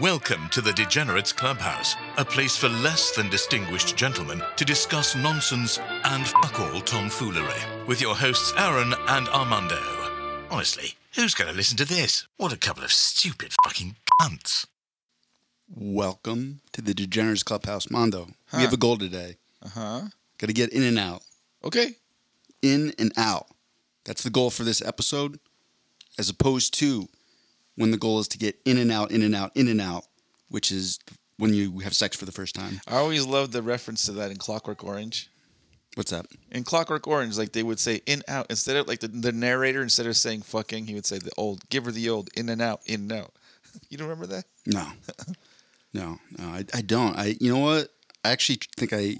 Welcome to the Degenerates Clubhouse, a place for less than distinguished gentlemen to discuss nonsense and fuck all tomfoolery. With your hosts Aaron and Armando. Honestly, who's going to listen to this? What a couple of stupid fucking cunts. Welcome to the Degenerates Clubhouse, Mondo. We have a goal today. Uh huh. Got to get in and out. Okay. In and out. That's the goal for this episode, as opposed to when the goal is to get in and out, in and out, in and out, which is when you have sex for the first time. I always loved the reference to that in Clockwork Orange. What's that? In Clockwork Orange, like they would say in out instead of like the, the narrator instead of saying fucking, he would say the old give her the old in and out, in and out. You don't remember that? No, no, no. I, I don't. I. You know what? I actually think I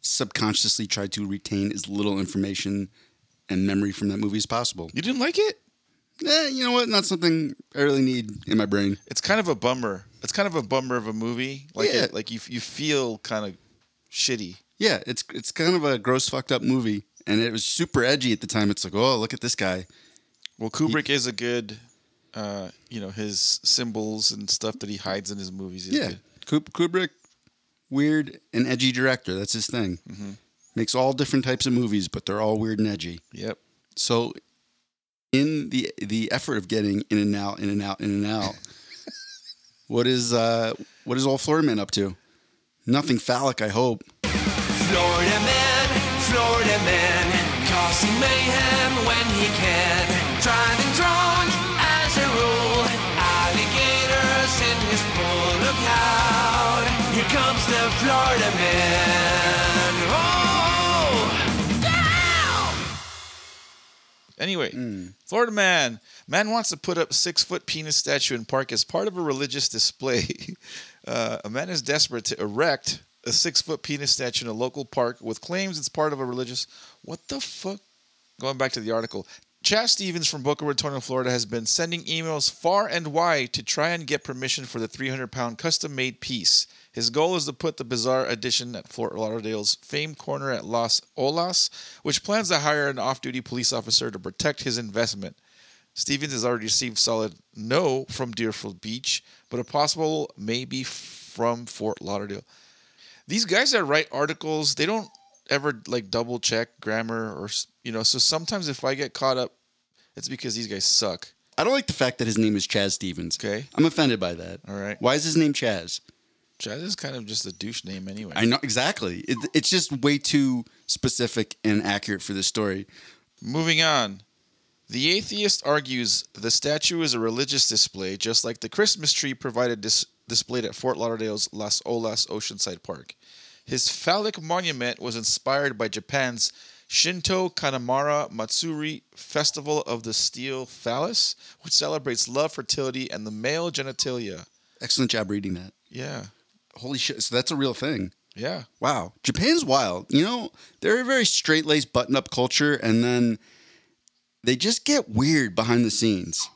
subconsciously tried to retain as little information and memory from that movie as possible. You didn't like it? Eh, you know what? Not something I really need in my brain. It's kind of a bummer. It's kind of a bummer of a movie. Like Yeah. it, like you you feel kind of shitty. Yeah, it's it's kind of a gross, fucked up movie, and it was super edgy at the time. It's like, oh, look at this guy. Well, Kubrick is a good, uh, you know, his symbols and stuff that he hides in his movies. Is yeah, good. Kubrick, weird and edgy director. That's his thing. Mm-hmm. Makes all different types of movies, but they're all weird and edgy. Yep. So, in the the effort of getting in and out, in and out, in and out, what is uh what is old Florida man up to? Nothing phallic, I hope. Florida man, Florida man, causing mayhem when he can. Driving drunk as a rule, alligators in his pool. Look out, here comes the Florida man. Anyway, Hmm. Florida man. Man wants to put up six foot penis statue in park as part of a religious display. Uh, a man is desperate to erect a six foot penis statue in a local park with claims it's part of a religious. What the fuck? Going back to the article. Chaz Stevens from Boca Raton, Florida, has been sending emails far and wide to try and get permission for the 300 pound custom made piece. His goal is to put the bizarre addition at Fort Lauderdale's famed corner at Las Olas, which plans to hire an off duty police officer to protect his investment. Stevens has already received solid no from Deerfield Beach, but a possible maybe from Fort Lauderdale. These guys that write articles, they don't ever like double check grammar or you know. So sometimes if I get caught up, it's because these guys suck. I don't like the fact that his name is Chaz Stevens. Okay. I'm offended by that. All right. Why is his name Chaz? Chaz is kind of just a douche name anyway. I know exactly. It, it's just way too specific and accurate for this story. Moving on. The atheist argues the statue is a religious display, just like the Christmas tree provided dis- displayed at Fort Lauderdale's Las Olas Oceanside Park. His phallic monument was inspired by Japan's Shinto Kanamara Matsuri Festival of the Steel Phallus, which celebrates love, fertility, and the male genitalia. Excellent job reading that. Yeah, Holy shit! So that's a real thing. yeah. Wow, Japan's wild. You know, they're a very straight laced, button up culture, and then they just get weird behind the scenes.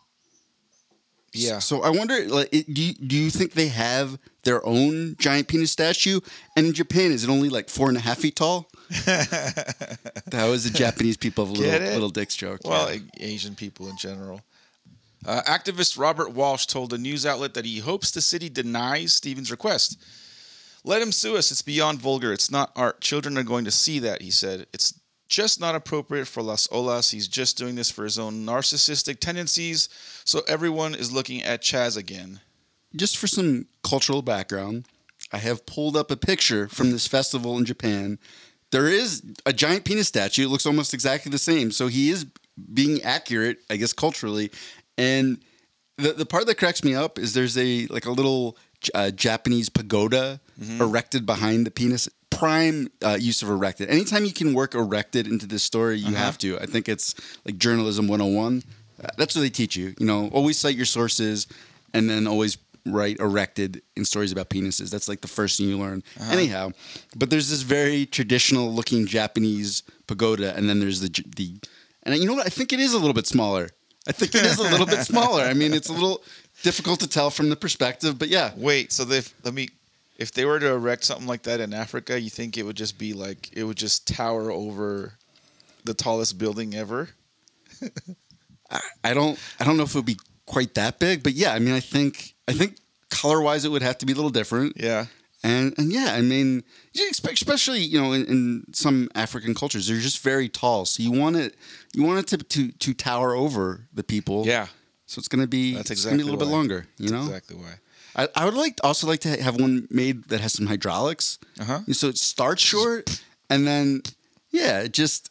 Yeah. So I wonder, like, it, do you, do you think they have their own giant penis statue? And in Japan, is it only like four and a half feet tall? that was the Japanese people of a little, it? little dicks joke. Well, Yeah. Asian people in general. Uh, activist Robert Walsh told a news outlet that he hopes the city denies Stevens' request. Let him sue us. It's beyond vulgar. It's not art. Children are going to see that, he said. It's just not appropriate for Las Olas. He's just doing this for his own narcissistic tendencies. So everyone is looking at Chaz again. just for some cultural background, I have pulled up a picture from this festival in Japan. There is a giant penis statue. It looks almost exactly the same. So he is being accurate, I guess, culturally. And the the part that cracks me up is there's a like a little uh, Japanese pagoda erected behind the penis. Prime uh, use of erected. Anytime you can work erected into this story, you have to. I think it's like journalism 101. Uh, that's what they teach you. You know, always cite your sources and then always write erected in stories about penises. That's like the first thing you learn. Anyhow, but there's this very traditional looking Japanese pagoda, and then there's the the, and you know what? I think it is a little bit smaller. I think it is a little bit smaller. I mean, it's a little difficult to tell from the perspective, but yeah, Wait, so they let me if they were to erect something like that in Africa, you think it would just be like it would just tower over the tallest building ever? I don't I don't know if it would be quite that big, but yeah, I mean, I think I think color wise, it would have to be a little different. Yeah. And and yeah, I mean, you expect, especially you know in, in some African cultures, they're just very tall. So you want it, you want it to to, to tower over the people. Yeah. So it's gonna be That's it's gonna be a exactly little bit longer. You know. Exactly why. I, I would like also like to have one made that has some hydraulics. Uh-huh. So it starts short, and then yeah, it just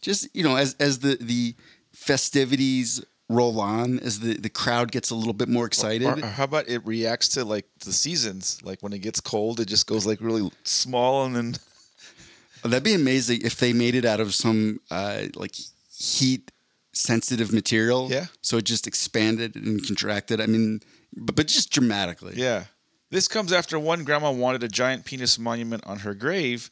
just you know as as the the festivities roll on, as the the crowd gets a little bit more excited. Or, or how about it reacts to like the seasons? Like when it gets cold, it just goes like really small and then That'd be amazing if they made it out of some uh, like heat sensitive material. Yeah. So it just expanded and contracted. I mean, but, but just dramatically. Yeah. This comes after one grandma wanted a giant penis monument on her grave.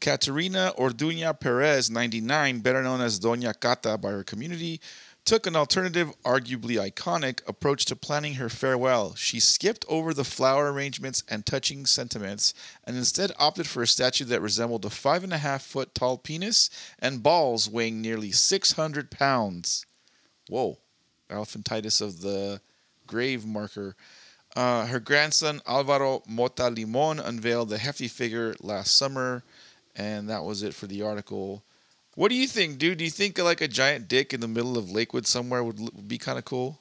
Caterina Orduña Perez, 99, better known as Doña Cata by her community, took an alternative, arguably iconic, approach to planning her farewell. She skipped over the flower arrangements and touching sentiments and instead opted for a statue that resembled a five and a half foot tall penis and balls weighing nearly 600 pounds. Whoa. Elephantitis of the grave marker. Uh, her grandson Alvaro Mota Limon unveiled the hefty figure last summer, and that was it for the article. What do you think, dude? Do you think like a giant dick in the middle of Lakewood somewhere would, would be kind of cool?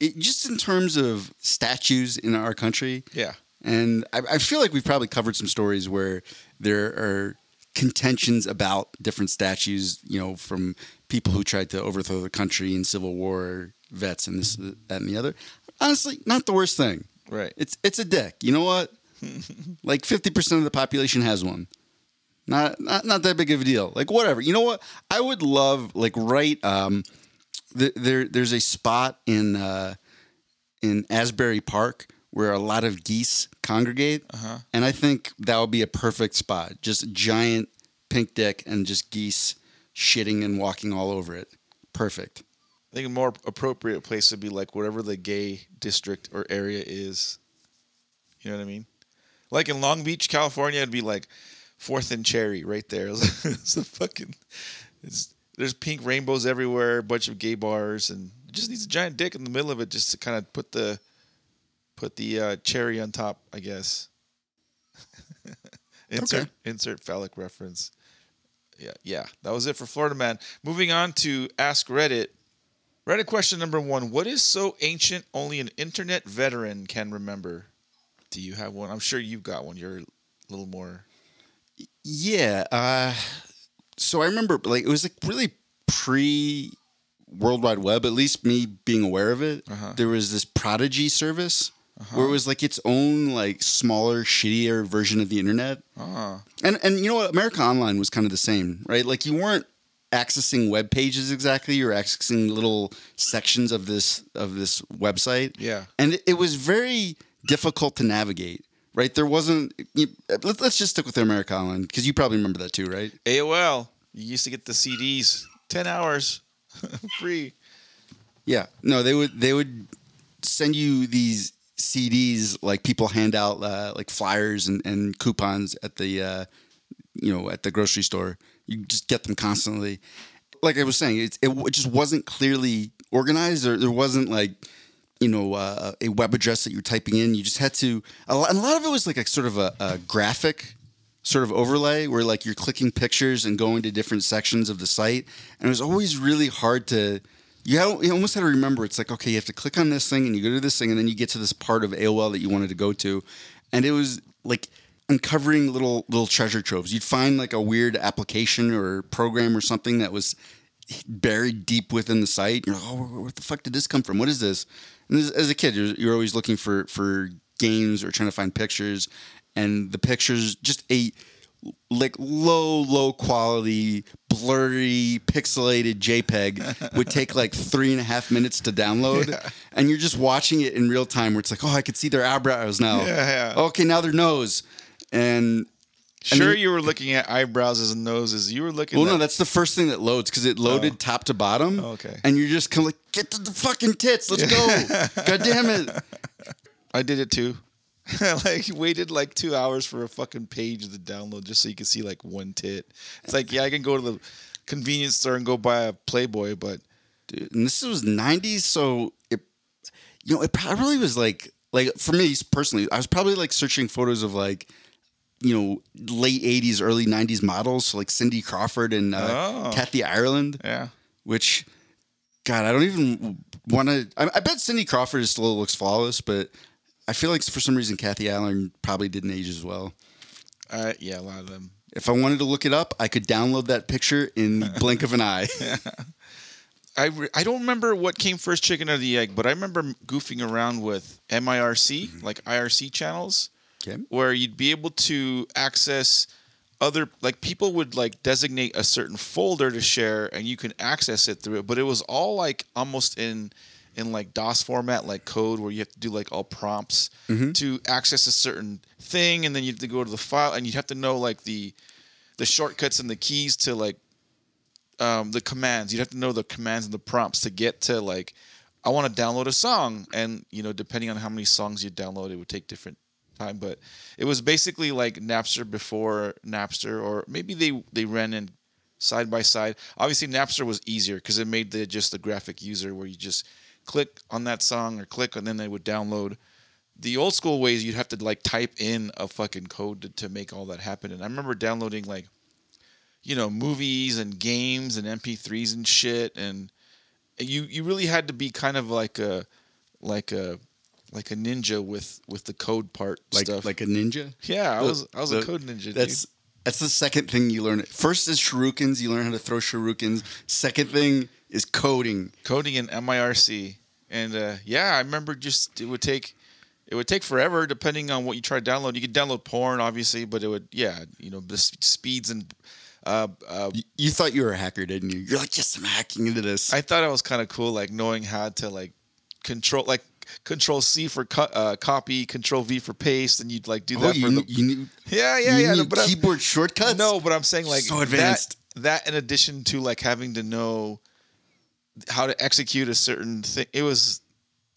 It, just in terms of statues in our country, Yeah. And I, I feel like we've probably covered some stories where there are contentions about different statues, you know, from people who tried to overthrow the country in Civil War vets and this, that, and the other. Honestly, not the worst thing. Right. It's it's a dick. You know what? like fifty percent of the population has one. Not not not that big of a deal. Like whatever. You know what? I would love like right. Um, th- there there's a spot in uh, in Asbury Park where a lot of geese congregate, and I think that would be a perfect spot. Just a giant pink dick and just geese shitting and walking all over it. Perfect. I think a more appropriate place would be like whatever the gay district or area is. You know what I mean? Like in Long Beach, California, it'd be like Fourth and Cherry right there. it's a fucking. It's there's pink rainbows everywhere, a bunch of gay bars, and it just needs a giant dick in the middle of it just to kind of put the put the uh, cherry on top, I guess. insert Okay. insert phallic reference. Yeah, yeah. That was it for Florida Man. Moving on to Ask Reddit. Reddit question number one: What is so ancient only an internet veteran can remember? Do you have one? I'm sure you've got one. You're a little more. Yeah. Uh, so I remember, like, it was like really pre World Wide Web, at least me being aware of it. There was this Prodigy service where it was like its own, like, smaller, shittier version of the internet. Ah, And and you know what? America Online was kind of the same, right? Like, you weren't accessing web pages exactly. You were accessing little sections of this of this website. Yeah. And it, it was very difficult to navigate. Right, there wasn't. You, let, let's just stick with the America Online because you probably remember that too, right? AOL. You used to get the CDs, ten hours, free. Yeah. No, they would they would send you these CDs like people hand out uh, like flyers and, and coupons at the uh, you know at the grocery store. You just get them constantly. Like I was saying, it, it just wasn't clearly organized. Or there wasn't like you know uh, a web address that you're typing in. You just had to. A lot, and a lot of it was like a sort of a, a graphic sort of overlay where like you're clicking pictures and going to different sections of the site and it was always really hard to you, had, you almost had to remember it's like okay you have to click on this thing and you go to this thing and then you get to this part of AOL that you wanted to go to and it was like uncovering little little treasure troves you'd find like a weird application or program or something that was buried deep within the site. You're like oh where, where the fuck did this come from? What is this? And as, as a kid you're, you're always looking for for games or trying to find pictures. And the pictures just a like low low quality blurry pixelated jpeg would take like three and a half minutes to download. And you're just watching it in real time where it's like oh i could see their eyebrows now. Yeah, yeah. okay now their nose. And Sure, then- you were looking at eyebrows and noses. You were looking. well, at, no, that's the first thing that loads because it loaded oh. top to bottom. Oh, okay. And you're just kind of like, get to the fucking tits. Let's go. God damn it. I did it too. like waited like two hours for a fucking page to download just so you could see like one tit. It's like yeah, I can go to the convenience store and go buy a Playboy, but Dude, and this was 90s. So it, you know, it probably was like like for me personally, I was probably like searching photos of like you know late '80s, early '90s models, so like Cindy Crawford and uh, Oh. Kathy Ireland, Yeah. which God, I don't even want to. I, I bet Cindy Crawford still looks flawless, but I feel like for some reason Kathy Ireland probably didn't age as well. Uh, yeah, a lot of them. If I wanted to look it up, I could download that picture in the blink of an eye. I, re- I don't remember what came first, chicken or the egg, but I remember goofing around with MIRC, like IRC channels, Okay. where you'd be able to access other like people would like designate a certain folder to share and you can access it through it but it was all like almost in in like DOS format like code where you have to do like all prompts to access a certain thing and then you have to go to the file and you'd have to know like the the shortcuts and the keys to like um, the commands. You'd have to know the commands and the prompts to get to like, I want to download a song, and you know, depending on how many songs you download, it would take different time. But it was basically like Napster before Napster, or maybe they they ran in side by side. Obviously, Napster was easier because it made the just the graphic user where you just click on that song or click, and then they would download. The old school ways, you'd have to like type in a fucking code to, to make all that happen. And I remember downloading like you know movies and games and MP3s and shit and you you really had to be kind of like a like a like a ninja with with the code part Like stuff. like a ninja. yeah, I The- was I was a the- code ninja. That's dude. that's the second thing you learn. First is shurikens. You learn how to throw shurikens. Second thing is coding. coding in MIRC and uh, yeah, I remember just it would take it would take forever depending on what you try to download. You could download porn obviously, but it would yeah you know the speeds and uh, uh, You, you thought you were a hacker, didn't you? You're like, yes, I'm hacking into this. I thought it was kind of cool, like knowing how to like control, like control C for co- uh, copy, control V for paste, and you'd like do oh, that you, for the. you knew. yeah, yeah, yeah. no, but I'm- keyboard shortcuts. no, but I'm saying like So that- advanced. That, in addition to like having to know how to execute a certain thing, it was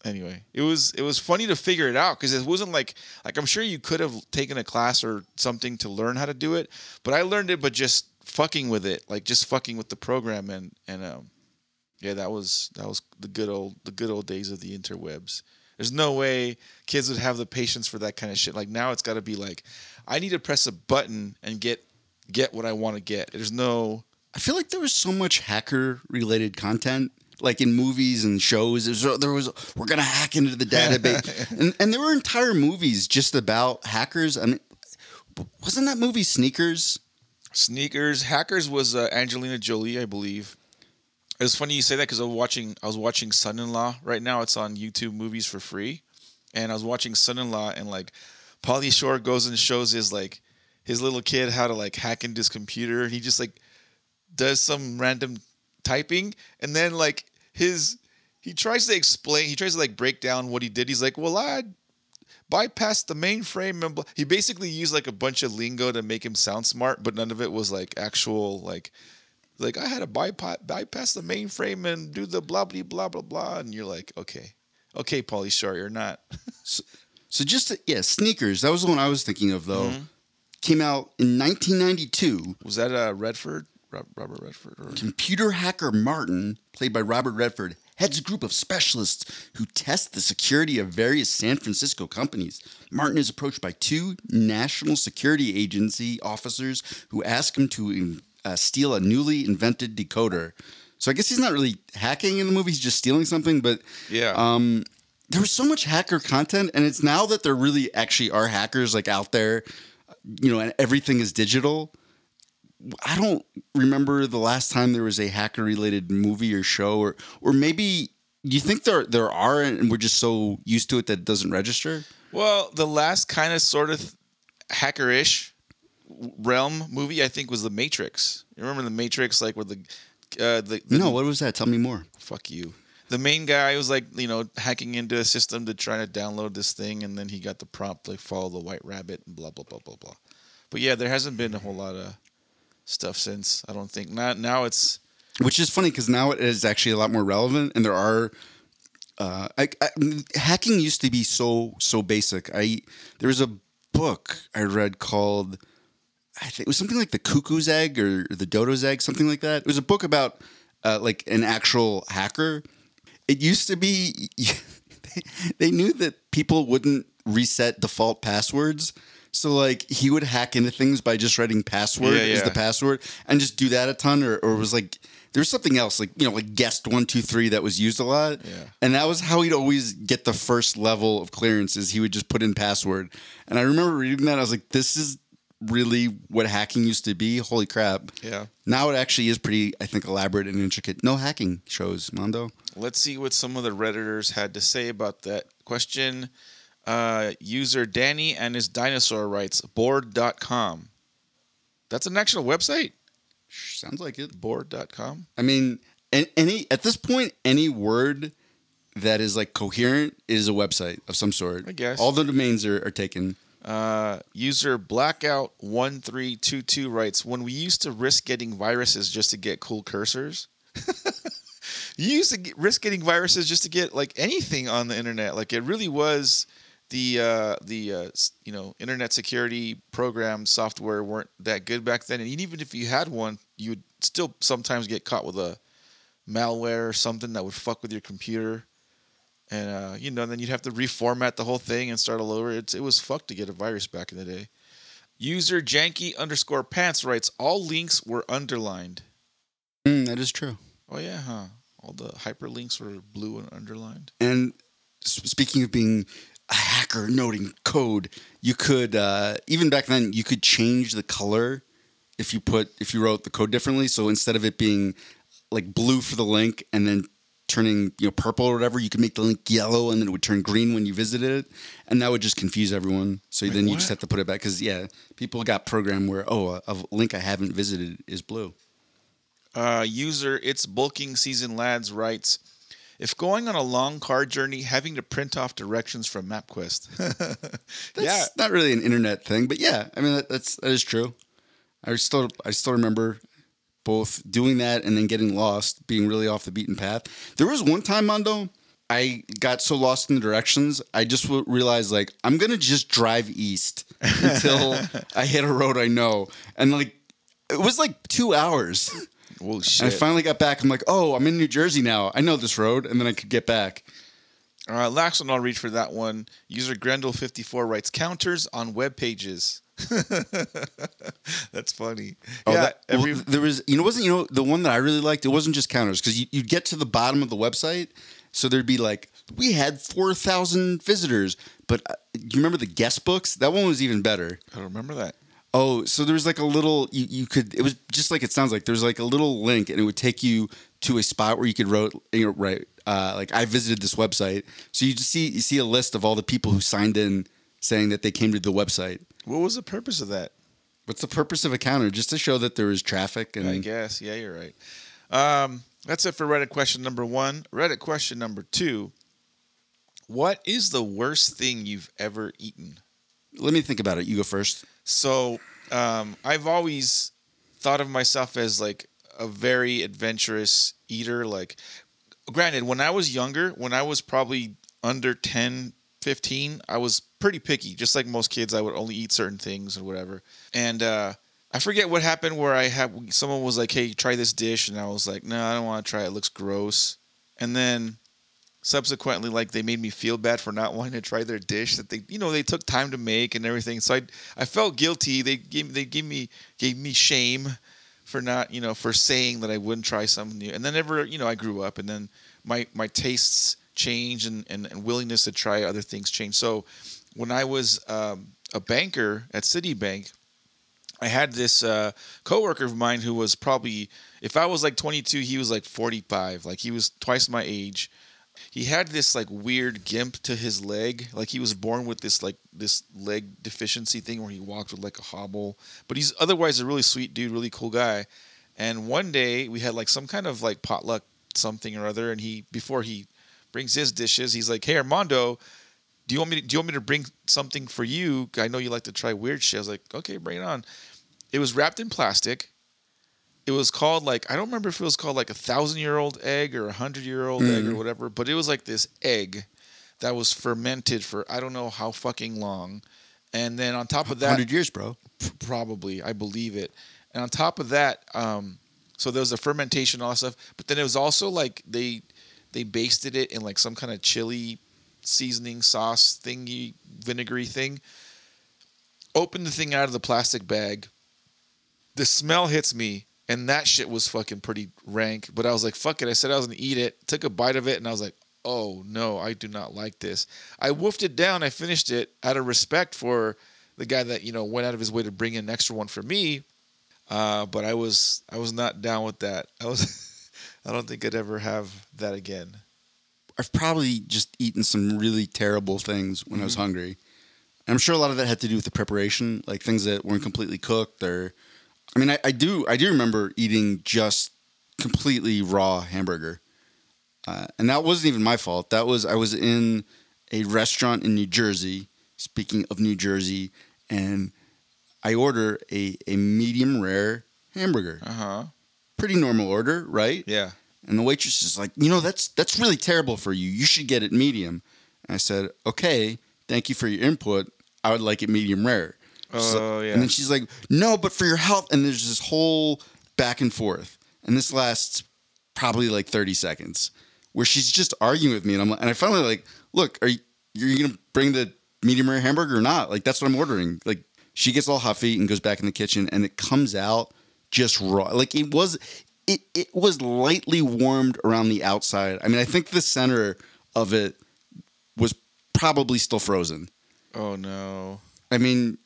anyway. It was it was funny to figure it out because it wasn't like like I'm sure you could have taken a class or something to learn how to do it, but I learned it, but just fucking with it, like just fucking with the program and and um yeah, that was that was the good old the good old days of the interwebs. There's no way kids would have the patience for that kind of shit. Like now, it's got to be like, I need to press a button and get get what I want to get. There's no I feel like there was so much hacker related content, like in movies and shows. There was, there was we're gonna hack into the database, and and there were entire movies just about hackers. I mean, wasn't that movie Sneakers? sneakers. Hackers was uh, Angelina Jolie, I believe. It's funny you say that because I was watching I was watching Son-in-Law right now. It's on YouTube Movies for free, and I was watching Son-in-Law and like Pauly Shore goes and shows his like his little kid how to like hack into his computer, and he just like does some random typing, and then like his he tries to explain, he tries to like break down what he did. He's like, well, I bypassed the mainframe and he basically used like a bunch of lingo to make him sound smart, but none of it was like actual like like I had to bypass bypass the mainframe and do the blah blah blah blah blah, and you're like, okay, okay, Pauly Shore, you're not. So just to, yeah, Sneakers. That was the one I was thinking of though. Mm-hmm. Came out in 1992. Was that uh, Redford, Robert Redford? Or? Computer hacker Martin, played by Robert Redford, heads a group of specialists who test the security of various San Francisco companies. Martin is approached by two National Security Agency officers who ask him to uh, steal a newly invented decoder. So I guess he's not really hacking in the movie; he's just stealing something. But Yeah. um, there was so much hacker content, and it's now that there really actually are hackers like out there, you know, and everything is digital. I don't remember the last time there was a hacker related movie or show, or or maybe you think there there are, and we're just so used to it that it doesn't register. Well, the last kind of sort of hackerish realm movie I think was The Matrix. You remember The Matrix, like where the uh, the, the No, what was that? Tell me more. fuck you. The main guy was like, you know, hacking into a system to try to download this thing, and then he got the prompt like follow the white rabbit and blah blah blah blah blah. But yeah, there hasn't been a whole lot of stuff since. I don't think. Not now. It's Which is funny because now it is actually a lot more relevant, and there are. Uh, I, I, hacking used to be so so basic. I there was a book I read called it was something like the cuckoo's egg or the dodo's egg, something like that. It was a book about uh, like an actual hacker. It used to be they knew that people wouldn't reset default passwords. So like he would hack into things by just writing password Yeah, as yeah. the password and just do that a ton or, or it was like there was something else like you know like guest one two three that was used a lot Yeah. and that was how he'd always get the first level of clearances he would just put in password and I remember reading that I was like this is really what hacking used to be holy crap Yeah. now it actually is pretty I think elaborate and intricate no hacking shows Mondo Let's see what some of the Redditors had to say about that question. Uh, user Danny and his dinosaur writes board.com. That's an actual website? sounds like it Board.com? I mean, an- any at this point, any word that is like coherent is a website of some sort. I guess. all the domains are, are taken. Uh, user Blackout1322 writes When we used to risk getting viruses just to get cool cursors, you used to get, risk getting viruses just to get like anything on the internet. Like it really was the uh, the uh, you know internet security program software weren't that good back then, and even if you had one, you would still sometimes get caught with a malware or something that would fuck with your computer. And uh, you know, then you'd have to reformat the whole thing and start all over. It's, it was fucked to get a virus back in the day. User janky underscore pants writes all links were underlined. Mm, that is true. Oh yeah, huh? All the hyperlinks were blue and underlined. And speaking of being a hacker noting code, you could uh, even back then you could change the color if you put if you wrote the code differently. So instead of it being like blue for the link and then turning you know purple or whatever, you could make the link yellow and then it would turn green when you visited it, and that would just confuse everyone. So Wait, then you just have to put it back because yeah, people got programmed where oh a, a link I haven't visited is blue. Uh, user it's bulking season lads writes. If going on a long car journey, having to print off directions from MapQuest. That's yeah, not really an internet thing, but yeah, I mean that, that's that is true. I still I still remember both doing that and then getting lost, being really off the beaten path. There was one time, Mondo, I got so lost in the directions, I just realized like I'm gonna just drive east until I hit a road I know, and like it was like two hours. Well, And I finally got back. I'm like, oh, I'm in New Jersey now. I know this road, and then I could get back. Uh, last one I'll read for that one. User Grendel54 writes counters on web pages. That's funny. Oh, yeah, that, every, well, there was, you know, wasn't you know the one that I really liked? It wasn't just counters because you, you'd get to the bottom of the website, so there'd be like, we had four thousand visitors, but uh, you remember the guest books? That one was even better. I don't remember that. Oh, so there was like a little, you, you could, it was just like it sounds like. There's like a little link, and it would take you to a spot where you could wrote, you know, right, uh, like I visited this website. So you just see you see a list of all the people who signed in saying that they came to the website. What was the purpose of that? What's the purpose of a counter? Just to show that there is traffic and I guess. Yeah, you're right. Um, that's it for Reddit question number one. Reddit question number two. What is the worst thing you've ever eaten? Let me think about it. You go first. So um, I've always thought of myself as like a very adventurous eater. Like, granted, when I was younger, when I was probably under 10, 15, I was pretty picky. Just like most kids, I would only eat certain things and whatever. And uh, I forget what happened where I had someone was like, "Hey, try this dish," and I was like, "No, I don't want to try it. It looks gross." And then subsequently like they made me feel bad for not wanting to try their dish that they you know they took time to make and everything so i i felt guilty they gave they gave me gave me shame for not you know for saying that i wouldn't try something new and then ever you know i grew up and then my my tastes changed and and, and willingness to try other things change. so when i was um, a banker at citibank I had this uh, coworker of mine who was probably, if I was like 22, he was like 45. Like he was twice my age. He had this like weird gimp to his leg. Like he was born with this like this leg deficiency thing where he walked with like a hobble. But he's otherwise a really sweet dude, really cool guy. And one day we had like some kind of like potluck something or other. And he before he brings his dishes, he's like, "Hey Armando, do you want me to, do you want me to bring something for you? I know you like to try weird shit." I was like, "Okay, bring it on." It was wrapped in plastic. It was called like I don't remember if it was called like a thousand year old egg or a hundred year old egg or whatever, but it was like this egg that was fermented for I don't know how fucking long. And then on top of that, Hundred years, bro. probably i believe it and on top of that um so there was a fermentation and all that stuff but then it was also like they they basted it in like some kind of chili seasoning sauce thingy, vinegary thing. Open the thing out of the plastic bag. The smell hits me, and that shit was fucking pretty rank. But I was like, fuck it. I said I was gonna eat it. Took a bite of it, and I was like, oh no, I do not like this. I woofed it down. I finished it out of respect for the guy that you know went out of his way to bring in an extra one for me. Uh, but I was I was not down with that. I was I don't think I'd ever have that again. I've probably just eaten some really terrible things when I was hungry. And I'm sure a lot of that had to do with the preparation, like things that weren't completely cooked or I mean I, I do I do remember eating just completely raw hamburger. Uh, and that wasn't even my fault. That was I was in a restaurant in New Jersey, speaking of New Jersey, and I order a, a medium rare hamburger. Uh huh. Pretty normal order, right? Yeah. And the waitress is like, you know, that's that's really terrible for you. You should get it medium. And I said, okay, thank you for your input. I would like it medium rare. Oh yeah. And then she's like, no, but for your health. And there's this whole back and forth. And this lasts probably like 30 seconds where she's just arguing with me. And I'm like, and I finally like, look, are you, you're going to bring the medium rare hamburger or not? Like, that's what I'm ordering. Like, she gets all huffy and goes back in the kitchen and it comes out just raw. Like, it was, it, it was lightly warmed around the outside. I mean, I think the center of it was probably still frozen. oh no. I mean,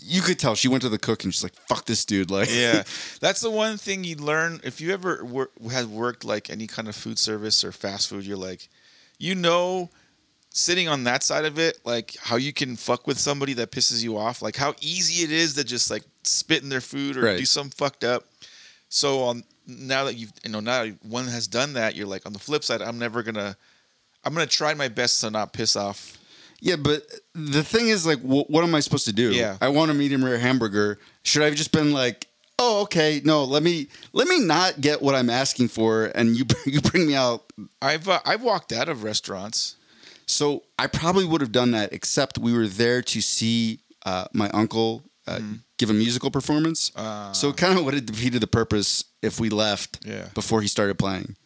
you could tell she went to the cook and she's like, "Fuck this dude!" Like, Yeah, that's the one thing you learn if you ever wor- had worked like any kind of food service or fast food. You're like, you know, sitting on that side of it, like how you can fuck with somebody that pisses you off, like how easy it is to just like spit in their food or Right. do something fucked up. So on now that you've you know now one has done that, you're like on the flip side, I'm never gonna, I'm gonna try my best to not piss off. yeah. But the thing is, like, wh- what am I supposed to do? Yeah. I want a medium rare hamburger. Should I have just been like, "Oh, okay, no, let me let me not get what I'm asking for," and you you bring me out I've uh, I've walked out of restaurants. So I probably would have done that, except we were there to see uh, my uncle uh, Mm-hmm. Give a musical performance. so it kind of would have defeated the purpose if we left Ah. Yeah. before he started playing.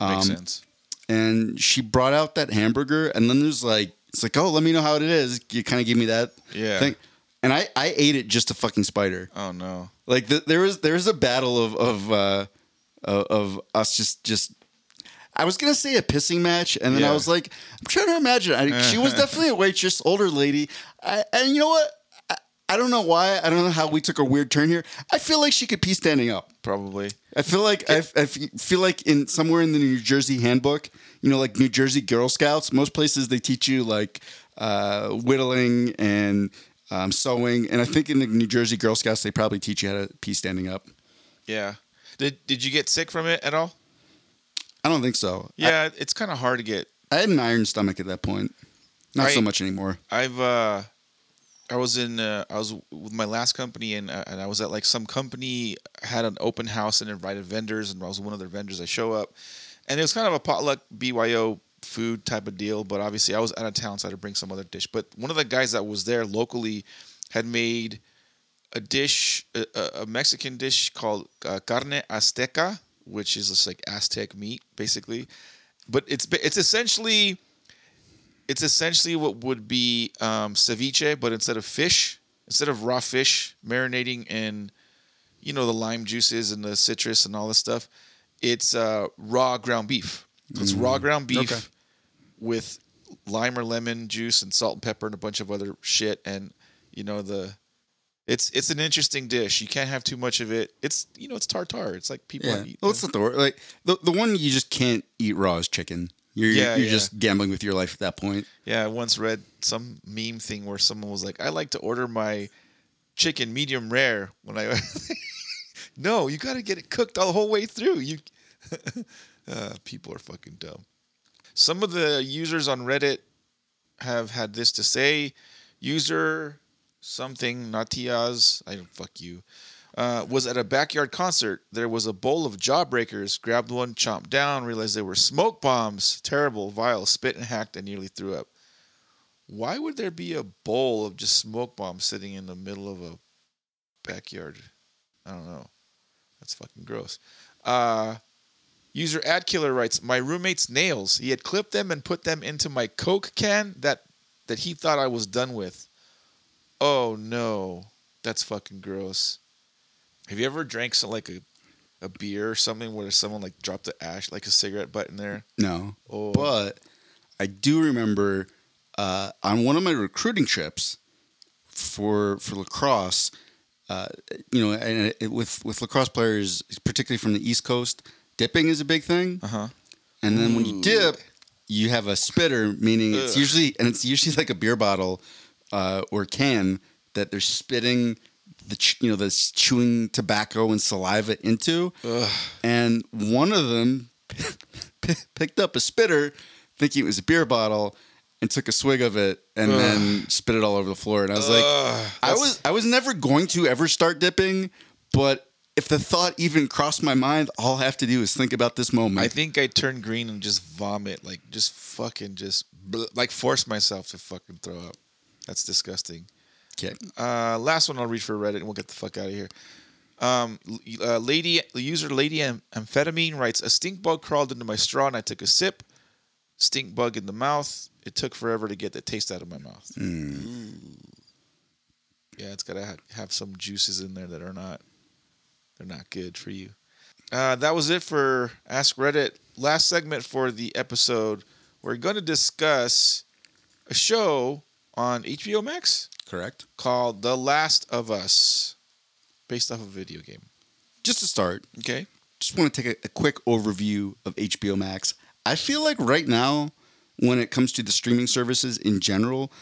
Makes Um, sense. And she brought out that hamburger, and then there's like, it's like, oh, let me know how it is. You kind of gave me that Yeah. thing, and I I ate it just a fucking spider. Oh no. Like the, there was there was a battle of of uh, of us just just. I was gonna say a pissing match, and then I was like, I'm trying to imagine. I, she was definitely a waitress, older lady, I, and you know what? I, I don't know why. I don't know how we took a weird turn here. I feel like she could pee standing up. Probably. I feel like I, I feel like in somewhere in the New Jersey handbook, you know, like New Jersey Girl Scouts. Most places they teach you like uh, whittling and um, sewing, and I think in the New Jersey Girl Scouts they probably teach you how to pee standing up. Yeah. Did Did you get sick from it at all? I don't think so. Yeah, it's kind of hard to get. I, I had an iron stomach at that point. Not so much anymore. I've uh, I was in uh, I was with my last company and uh, and I was at like some company had an open house and invited vendors and I was one of their vendors. I show up, and it was kind of a potluck BYO food type of deal. But obviously I was out of town, so I had to bring some other dish. But one of the guys that was there locally had made a dish, a, a- Mexican dish called uh, carne azteca, which is just like Aztec meat, basically. But it's it's essentially it's essentially what would be um, ceviche, but instead of fish, instead of raw fish marinating in, you know, the lime juices and the citrus and all this stuff, it's uh, raw ground beef. So it's raw ground beef Okay. with lime or lemon juice and salt and pepper and a bunch of other shit. And you know the, it's it's an interesting dish. You can't have too much of it. It's you know it's tartar. It's like people Yeah. eat. Well, it's not the word. Like the the one you just can't eat raw is chicken. You're Yeah, you're yeah. just gambling with your life at that point. Yeah, I once read some meme thing where someone was like, "I like to order my chicken medium rare when I." no, you got to get it cooked all the whole way through. You, uh, people are fucking dumb. Some of the users on Reddit have had this to say. User something Natiaz, I don't fuck you. Uh, was at a backyard concert. There was a bowl of jawbreakers. Grabbed one, chomped down, realized they were smoke bombs. Terrible, vile, spit and hacked, and nearly threw up. Why would there be a bowl of just smoke bombs sitting in the middle of a backyard? I don't know. That's fucking gross. Uh, User Ad Killer writes, "My roommate's nails. He had clipped them and put them into my Coke can that that he thought I was done with. Oh no, that's fucking gross. Have you ever drank some like a a beer or something where someone like dropped the ash like a cigarette butt in there? No. Oh. But I do remember uh, on one of my recruiting trips for for lacrosse, uh, you know, and it, with with lacrosse players, particularly from the East Coast, dipping is a big thing. Uh huh. And then when you dip, you have a spitter, meaning it's usually and it's usually like a beer bottle uh, or can that they're spitting the ch- you know the chewing tobacco and saliva into. And one of them picked up a spitter, thinking it was a beer bottle, and took a swig of it, and then spit it all over the floor. And I was like, I was I was never going to ever start dipping, but if the thought even crossed my mind, all I have to do is think about this moment. I think I turn green and just vomit, like just fucking just bl- like force myself to fucking throw up. That's disgusting. Okay. Uh, last one I'll read for Reddit, and we'll get the fuck out of here. Um, uh, lady user lady Am- amphetamine writes: A stink bug crawled into my straw, and I took a sip. Stink bug in the mouth. It took forever to get the taste out of my mouth. Ooh. Yeah, it's gotta ha- have some juices in there that are not they're not good for you. Uh, that was it for Ask Reddit. Last segment for the episode. We're going to discuss a show on HBO Max Correct. called The Last of Us, based off a video game. Just to start, Okay. just want to take a, a quick overview of HBO Max. I feel like right now, when it comes to the streaming services in general,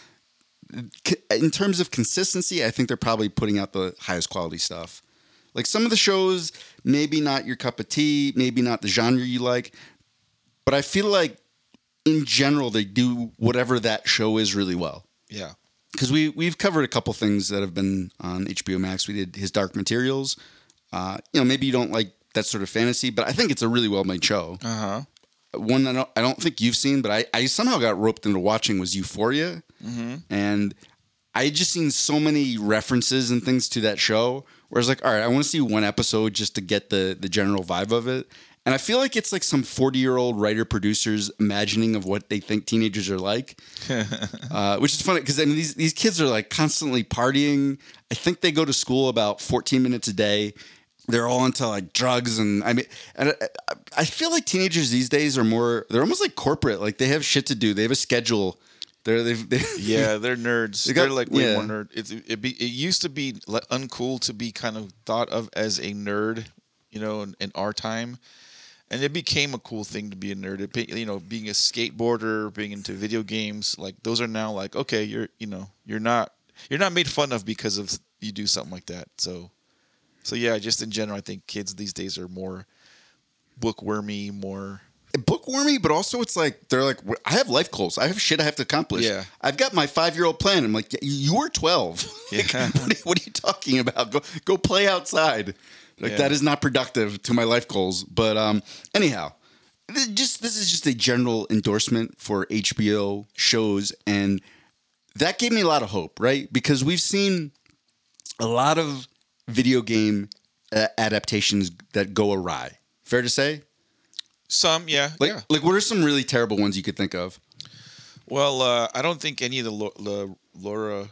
in terms of consistency, I think they're probably putting out the highest quality stuff. Like some of the shows, maybe not your cup of tea, maybe not the genre you like, but I feel like in general they do whatever that show is really well. Yeah. Because we we've covered a couple things that have been on HBO Max. We did his Dark Materials. Uh, you know, maybe you don't like that sort of fantasy, but I think it's a really well made show. Uh huh. One that I don't, I don't think you've seen, but I, I somehow got roped into watching was Euphoria, and I had just seen so many references and things to that show. Where I was like, all right, I want to see one episode just to get the the general vibe of it. And I feel like it's like some 40 year old writer producers imagining of what they think teenagers are like uh, which is funny because I mean these these kids are like constantly partying. I think they go to school about 14 minutes a day. They're all into like drugs and I mean, and I, I- I feel like teenagers these days are more. They're almost like corporate. Like they have shit to do. They have a schedule. They're they've, they Yeah, they're nerds. They got- are like way yeah. more nerd. It, it, be, it used to be uncool to be kind of thought of as a nerd, you know, in, in our time. And it became a cool thing to be a nerd. It, you know, being a skateboarder, being into video games, like those are now like, okay, you're, you know, you're not, you're not made fun of because of you do something like that. So, so yeah, just in general, I think kids these days are more bookwormy, more eh, bookwormy, but also it's like they're like I have life goals. I have shit I have to accomplish. Yeah. I've got my five year old plan. I'm like, you were 12. Like, Yeah. what, are, what are you talking about? Go go play outside. Like Yeah. that is not productive to my life goals. But um, anyhow, this, just this is just a general endorsement for HBO shows, and that gave me a lot of hope, right? Because we've seen a lot of video game uh, adaptations that go awry. Fair to say. some, yeah, Like, yeah. like, what are some really terrible ones you could think of? Well, uh, I don't think any of the, the Laura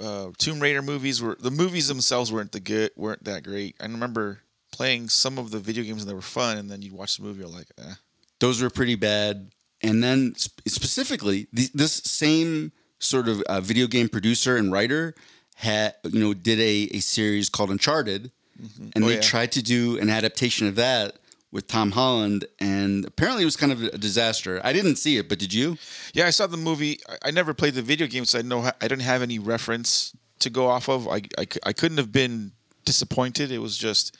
uh, Tomb Raider movies were the movies themselves weren't the good weren't that great. I remember playing some of the video games and they were fun, and then you'd watch the movie, you're like, eh. Those were pretty bad. And then sp- specifically, th- this same sort of uh, video game producer and writer had, you know, did a, a series called Uncharted, and Oh, they yeah. tried to do an adaptation of that with Tom Holland, and apparently it was kind of a disaster. I didn't see it, but did you? yeah, I saw the movie. I, never played the video game, so I know I didn't have any reference to go off of. I, I, I couldn't have been disappointed. It was just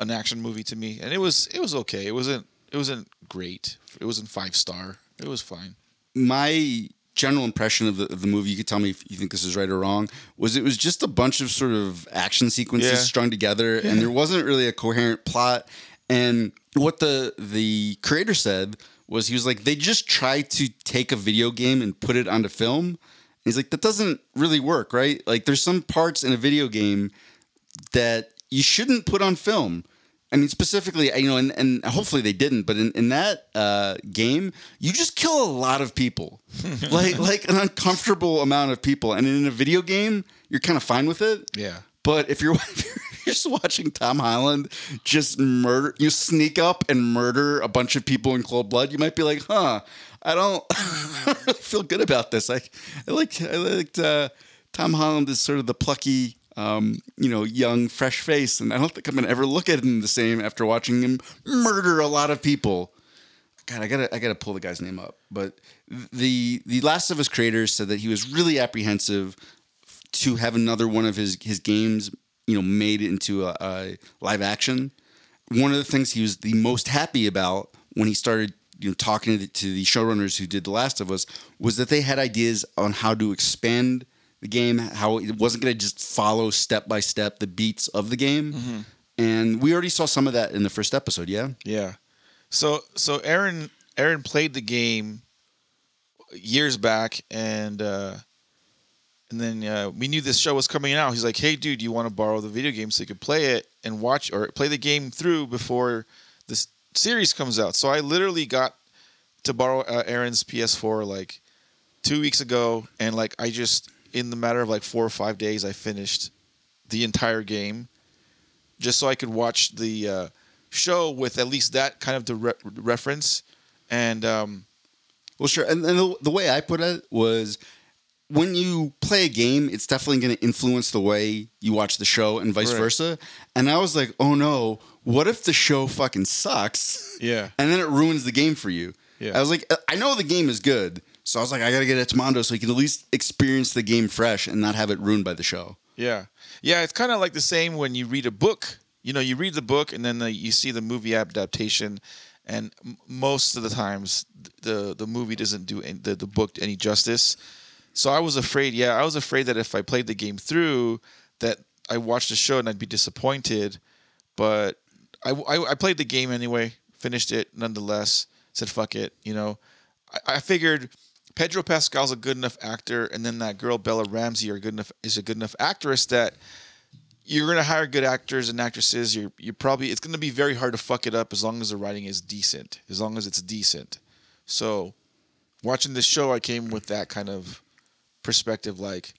an action movie to me, and it was it was okay. It wasn't it wasn't great. It wasn't five star. It was fine. my general impression of the, of the movie, you could tell me if you think this is right or wrong, was it was just a bunch of sort of action sequences Yeah. strung together, and there wasn't really a coherent plot. And what the the creator said was he was like, they just tried to take a video game and put it onto film. And he's like, that doesn't really work, right? Like, there's some parts in a video game that you shouldn't put on film. I mean, specifically, you know, and, and hopefully they didn't, but in, in that uh, game, you just kill a lot of people, like like an uncomfortable amount of people. And in a video game, you're kind of fine with it. Yeah. But if you're, if you're just watching Tom Holland just murder, you sneak up and murder a bunch of people in cold blood, you might be like, huh, I don't, feel good about this. I, I like, I liked uh, Tom Holland is sort of the plucky, um, you know, young, fresh face, and I don't think I'm gonna ever look at him the same after watching him murder a lot of people. God, I gotta I gotta pull the guy's name up. But the the Last of Us creators said that he was really apprehensive to have another one of his his games, you know, made it into a, a live action. One of the things he was the most happy about when he started, you know, talking to the, to the showrunners who did The Last of Us was that they had ideas on how to expand the game, how it wasn't going to just follow step by step the beats of the game. And we already saw some of that in the first episode. Yeah. Yeah. So so Aaron Aaron played the game years back and uh and then uh, we knew this show was coming out. He's like, "Hey, dude, you want to borrow the video game so you could play it and watch or play the game through before this series comes out?" So I literally got to borrow uh, Aaron's PS4 like two weeks ago, and like I just in the matter of like four or five days, I finished the entire game just so I could watch the uh, show with at least that kind of re- reference. And um, Well, sure. And, and the way I put it was when you play a game, it's definitely going to influence the way you watch the show and vice Right. versa. And I was like, oh no, what if the show fucking sucks? Yeah. And then it ruins the game for you. Yeah. I was like, uh, I know the game is good. So I was like, I got to get it to Mondo so you can at least experience the game fresh and not have it ruined by the show. yeah, yeah, it's kind of like the same when you read a book. You know, you read the book and then the, you see the movie adaptation, and m- most of the times the the movie doesn't do any, the the book any justice. So I was afraid. Yeah, I was afraid that if I played the game through, that I watched the show and I'd be disappointed. But I, I, I played the game anyway, finished it nonetheless. Said fuck it, you know. I, I figured Pedro Pascal's a good enough actor, and then that girl Bella Ramsey are good enough is a good enough actress that you're gonna hire good actors and actresses. You're you're probably it's gonna be very hard to fuck it up as long as the writing is decent, as long as it's decent. So, watching this show, I came with that kind of perspective. Like,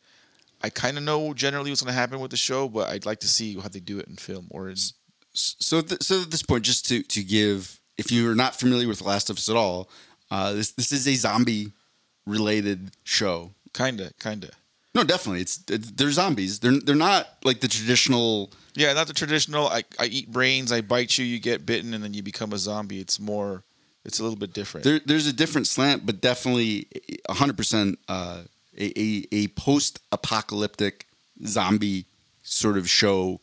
I kind of know generally what's gonna happen with the show, but I'd like to see how they do it in film or in So, th- so at this point, just to to give, if you're not familiar with The Last of Us at all, uh, this this is a zombie related show. kinda, kinda. No, definitely, it's, it's they're zombies. They're they're not like the traditional. Yeah, not the traditional. I, I eat brains, I bite you, you get bitten, and then you become a zombie. It's more, it's a little bit different. There, there's a different slant, but definitely hundred percent uh, a a, a post apocalyptic zombie sort of show.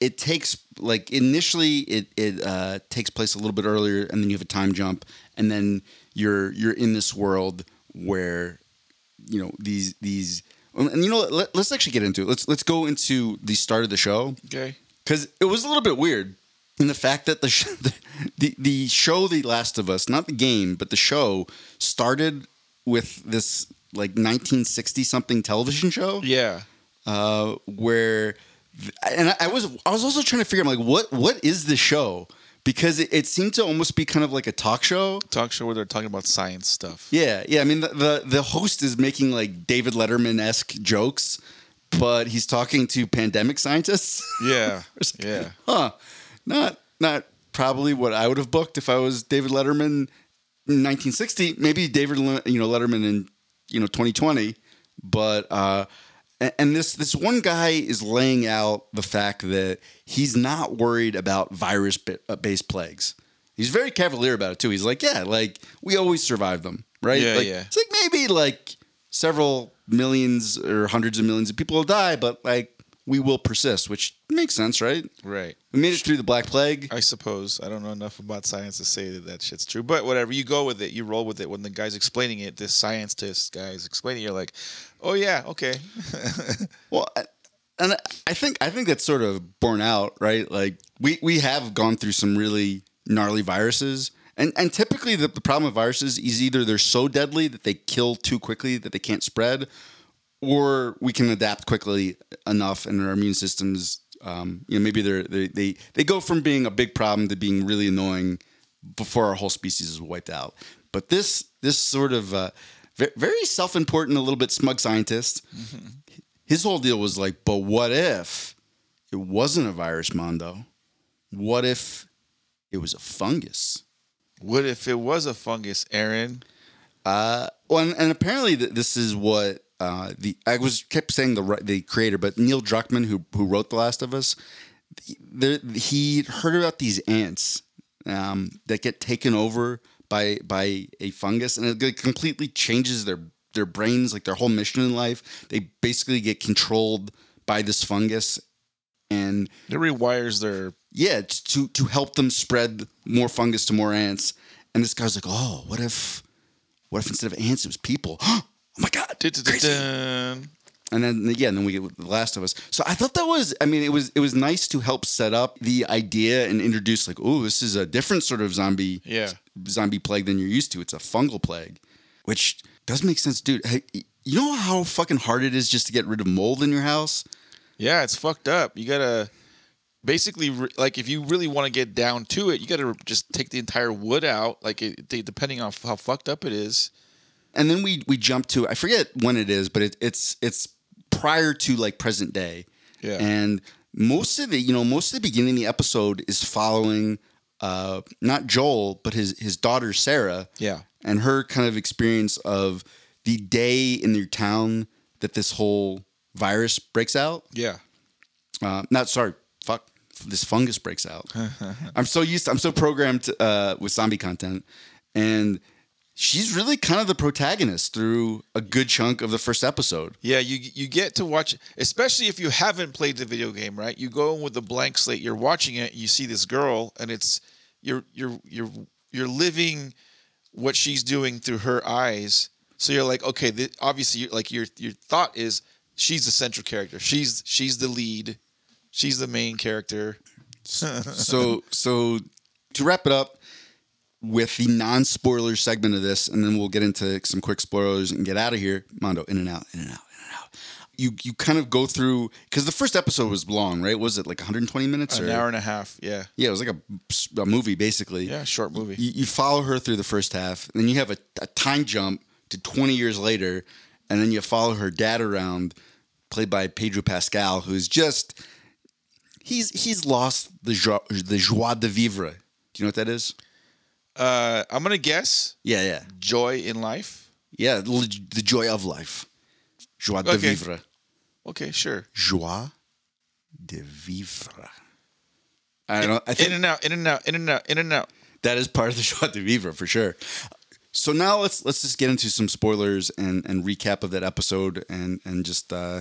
It takes like initially it it uh, takes place a little bit earlier, and then you have a time jump, and then you're you're in this world where you know these these and you know what, let, let's actually get into it. Let's let's go into the start of the show okay. because it was a little bit weird in the fact that the, sh- the the the show The Last of Us, not the game, but the show started with this like 1960 something television show Yeah. uh, where and I, I was I was also trying to figure out like what what is the show because it, it seemed to almost be kind of like a talk show. Talk show where they're talking about science stuff. Yeah, yeah. I mean, the the, the host is making like David Letterman esque jokes, but he's talking to pandemic scientists. Yeah. Like, yeah. huh? Not not probably what I would have booked if I was David Letterman in 1960. Maybe David, you know, Letterman in you know 2020. But uh, and, this this one guy is laying out the fact that he's not worried about virus uh, based plagues. He's very cavalier about it too. He's like, yeah, like we always survive them, right? Yeah, like, yeah. It's like maybe like several millions or hundreds of millions of people will die, but like we will persist, which makes sense, right? Right. We made it through the Black Plague. I suppose I don't know enough about science to say that that shit's true, but whatever. You go with it. You roll with it. When the guy's explaining it, this scientist guy's explaining, it, you're like, "Oh yeah, okay." Well, I- and I think I think that's sort of borne out, right? Like we we have gone through some really gnarly viruses, and and typically the, the problem with viruses is either they're so deadly that they kill too quickly that they can't spread, or we can adapt quickly enough, and our immune systems Um, you know, maybe they're they, they they go from being a big problem to being really annoying before our whole species is wiped out. But this this sort of uh, ve- very self important, a little bit smug scientist. His whole deal was like, but what if it wasn't a virus, Mondo? What if it was a fungus? What if it was a fungus, Aaron? Uh, well, and, and apparently th- this is what uh, the I was kept saying the the creator, but Neil Druckmann, who who wrote The Last of Us, the, he heard about these ants um, that get taken over by by a fungus, and it completely changes their their brains, like their whole mission in life. They basically get controlled by this fungus, and It rewires their. yeah, it's to to help them spread more fungus to more ants. And this guy's like, oh, what if, what if instead of ants it was people? oh my god, crazy. And then yeah, and then we get The Last of Us. So I thought that was, I mean, it was it was nice to help set up the idea and introduce like, oh, this is a different sort of zombie Yeah. zombie plague than you're used to. It's a fungal plague, which does make sense, dude. Hey, you know how fucking hard it is just to get rid of mold in your house? Yeah, it's fucked up. You gotta basically like if you really want to get down to it, you gotta just take the entire wood out. Like it, depending on how fucked up it is. And then we we jump to I forget when it is, but it, it's it's prior to like present day. Yeah. And most of the you know most of the beginning of the episode is following uh not Joel but his his daughter Sarah. Yeah. And her kind of experience of the day in their town that this whole virus breaks out. Yeah. Uh, not sorry, fuck. This fungus breaks out. I'm so used. To, I'm so programmed uh, with zombie content, and she's really kind of the protagonist through a good chunk of the first episode. Yeah, you you get to watch, especially if you haven't played the video game, right? You go in with a blank slate. You're watching it. You see this girl, and it's you're you're you're you're living what she's doing through her eyes. So you're like, okay, obviously, you like your your thought is she's the central character. She's she's the lead. She's the main character. So so to wrap it up with the non-spoiler segment of this, and then we'll get into some quick spoilers and get out of here. Mondo, in and out, in and out, in and out. You you kind of go through because the first episode was long, right? Was it like 120 minutes or An or hour and a half. Yeah. Yeah, it was like a, a movie basically. Yeah. Short movie. You, you follow her through the first half, and then you have a, a time jump to 20 years later, and then you follow her dad around, played by Pedro Pascal, who's just he's he's lost the joie, the joie de vivre. Do you know what that is? Uh, I'm gonna guess Yeah, yeah, joy in life. yeah. The, joy of life, joie de Okay. vivre, Okay, sure. joie de vivre. I don't. know. I think In and out. In and out. In and out. In and out. that is part of the joie de vivre for sure. So now let's let's just get into some spoilers and and recap of that episode and and just uh,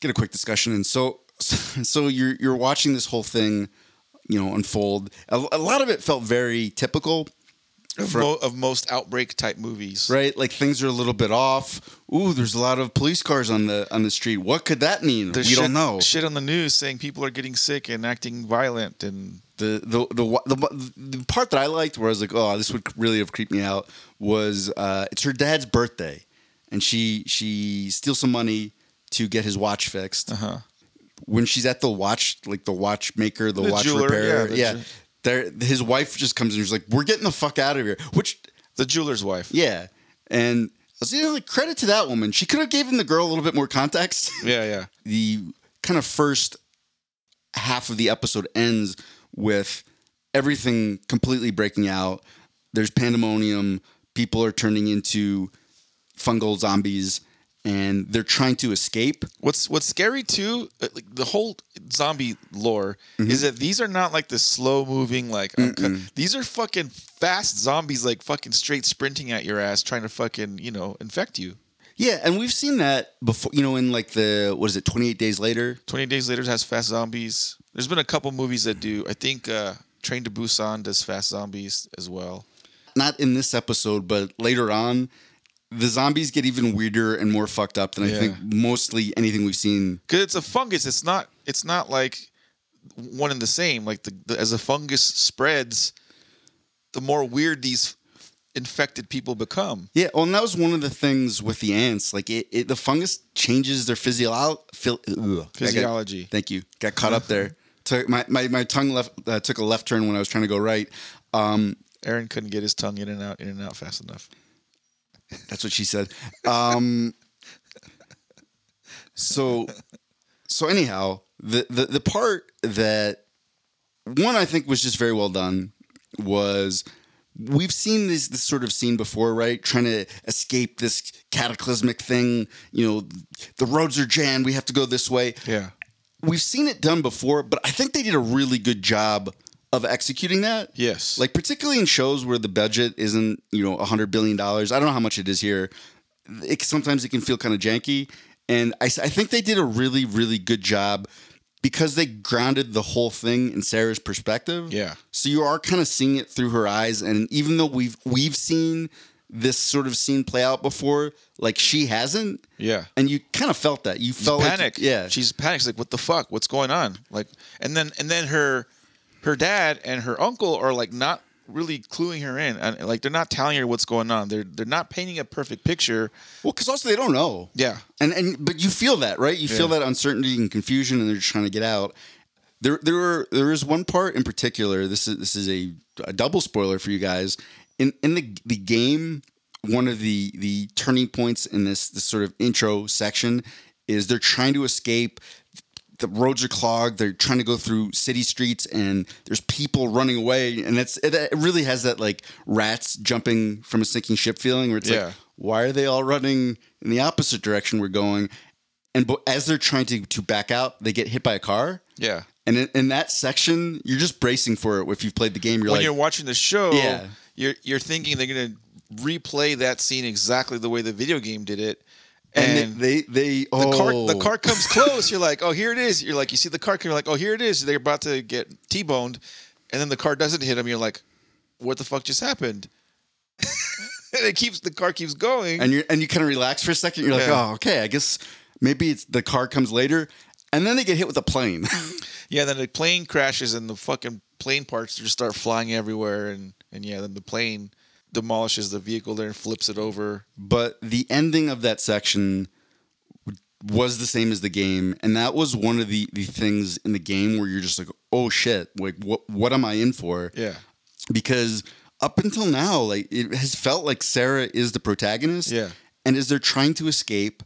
get a quick discussion. And so so you're you're watching this whole thing, you know, unfold. A, a lot of it felt very typical, of, mo- of most outbreak type movies. right? Like things are a little bit off. Ooh, there's a lot of police cars on the on the street. What could that mean? There's we shit, don't know. Shit on the news saying people are getting sick and acting violent and the the the the, the part that I liked, where I was like, oh, this would really have creeped me out, was uh, it's her dad's birthday, and she she steals some money to get his watch fixed. uh-huh. When she's at the watch, like the watchmaker, the, The watch jeweler, repairer, yeah, the yeah, there his wife just comes in. and She's like, "We're getting the fuck out of here." Which, the jeweler's wife. yeah, and I was you know, like credit to that woman. She could have given the girl a little bit more context. Yeah, yeah. the kind of first half of the episode ends with everything completely breaking out. There's pandemonium. People are turning into fungal zombies, and they're trying to escape. What's what's scary too, uh, like the whole zombie lore Mm-hmm. is that these are not like the slow moving like these are fucking fast zombies like fucking straight sprinting at your ass trying to fucking you know infect you. Yeah, and we've seen that before. You know, in like the what is it, 28 days later? 28 Days Later has fast zombies. There's been a couple movies that do. I think uh, Train to Busan does fast zombies as well. Not in this episode, but later on. The zombies get even weirder and more fucked up than I Yeah. think mostly anything we've seen because it's a fungus. It's not. It's not like one and the same. Like the, the as the fungus spreads, the more weird these infected people become. Yeah, well, and that was one of the things with the ants. Like it, it the fungus changes their physio- phil- ugh. I got- Physiology. thank you. Got caught up there. Took my, my, my tongue left uh, took a left turn when I was trying to go right. Um, Aaron couldn't get his tongue in and out, in and out fast enough. That's what she said. Um, so, so anyhow, the, the the part that one I think was just very well done was we've seen this this sort of scene before, right? Trying to escape this cataclysmic thing. You know, the roads are jammed. We have to go this way. Yeah. We've seen it done before, but I think they did a really good job of executing that. Yes. Like particularly in shows where the budget isn't, you know, a hundred billion dollars. I don't know how much it is here. It, sometimes it can feel kind of janky, and I, I think they did a really, really good job because they grounded the whole thing in Sarah's perspective. Yeah. So you are kind of seeing it through her eyes, and even though we've we've seen this sort of scene play out before, like she hasn't. Yeah. And you kind of felt that. You felt like- panic. yeah. She's panicked. She's like, what the fuck? What's going on? Like, and then and then her her dad and her uncle are like not really cluing her in, and like they're not telling her what's going on. They're they're not painting a perfect picture. Well, because also they don't know. Yeah. And and but you feel that, right? You feel that uncertainty and confusion, and they're just trying to get out. There, there are there is one part in particular. This is this is a, a double spoiler for you guys. In in the the game, one of the the turning points in this this sort of intro section is they're trying to escape. The roads are clogged. They're trying to go through city streets, and there's people running away. And it's it, it really has that like rats jumping from a sinking ship feeling, where it's Yeah. like, why are they all running in the opposite direction we're going? And as they're trying to to back out, they get hit by a car. Yeah. And in, in that section, you're just bracing for it. If you've played the game, you're when like, you're watching the show, Yeah. you're you're thinking they're gonna replay that scene exactly the way the video game did it. And, And, they they, the oh, car the car comes close. You're like, oh, here it is. You're like, you see the car come. You're like, oh, here it is. They're about to get t-boned, and then the car doesn't hit them. You're like, what the fuck just happened? and it keeps the car keeps going. and you and you kind of relax for a second. You're like, Yeah. oh, okay, I guess maybe it's the car comes later, and then they get hit with a plane. yeah, then the plane crashes and the fucking plane parts just start flying everywhere, and and yeah, then the plane demolishes the vehicle there and flips it over. but the ending of that section was the same as the game and that was one of the the things in the game where you're just like oh shit like what what am i in for Yeah. because up until now like it has felt like sarah is the protagonist Yeah. and as they're trying to escape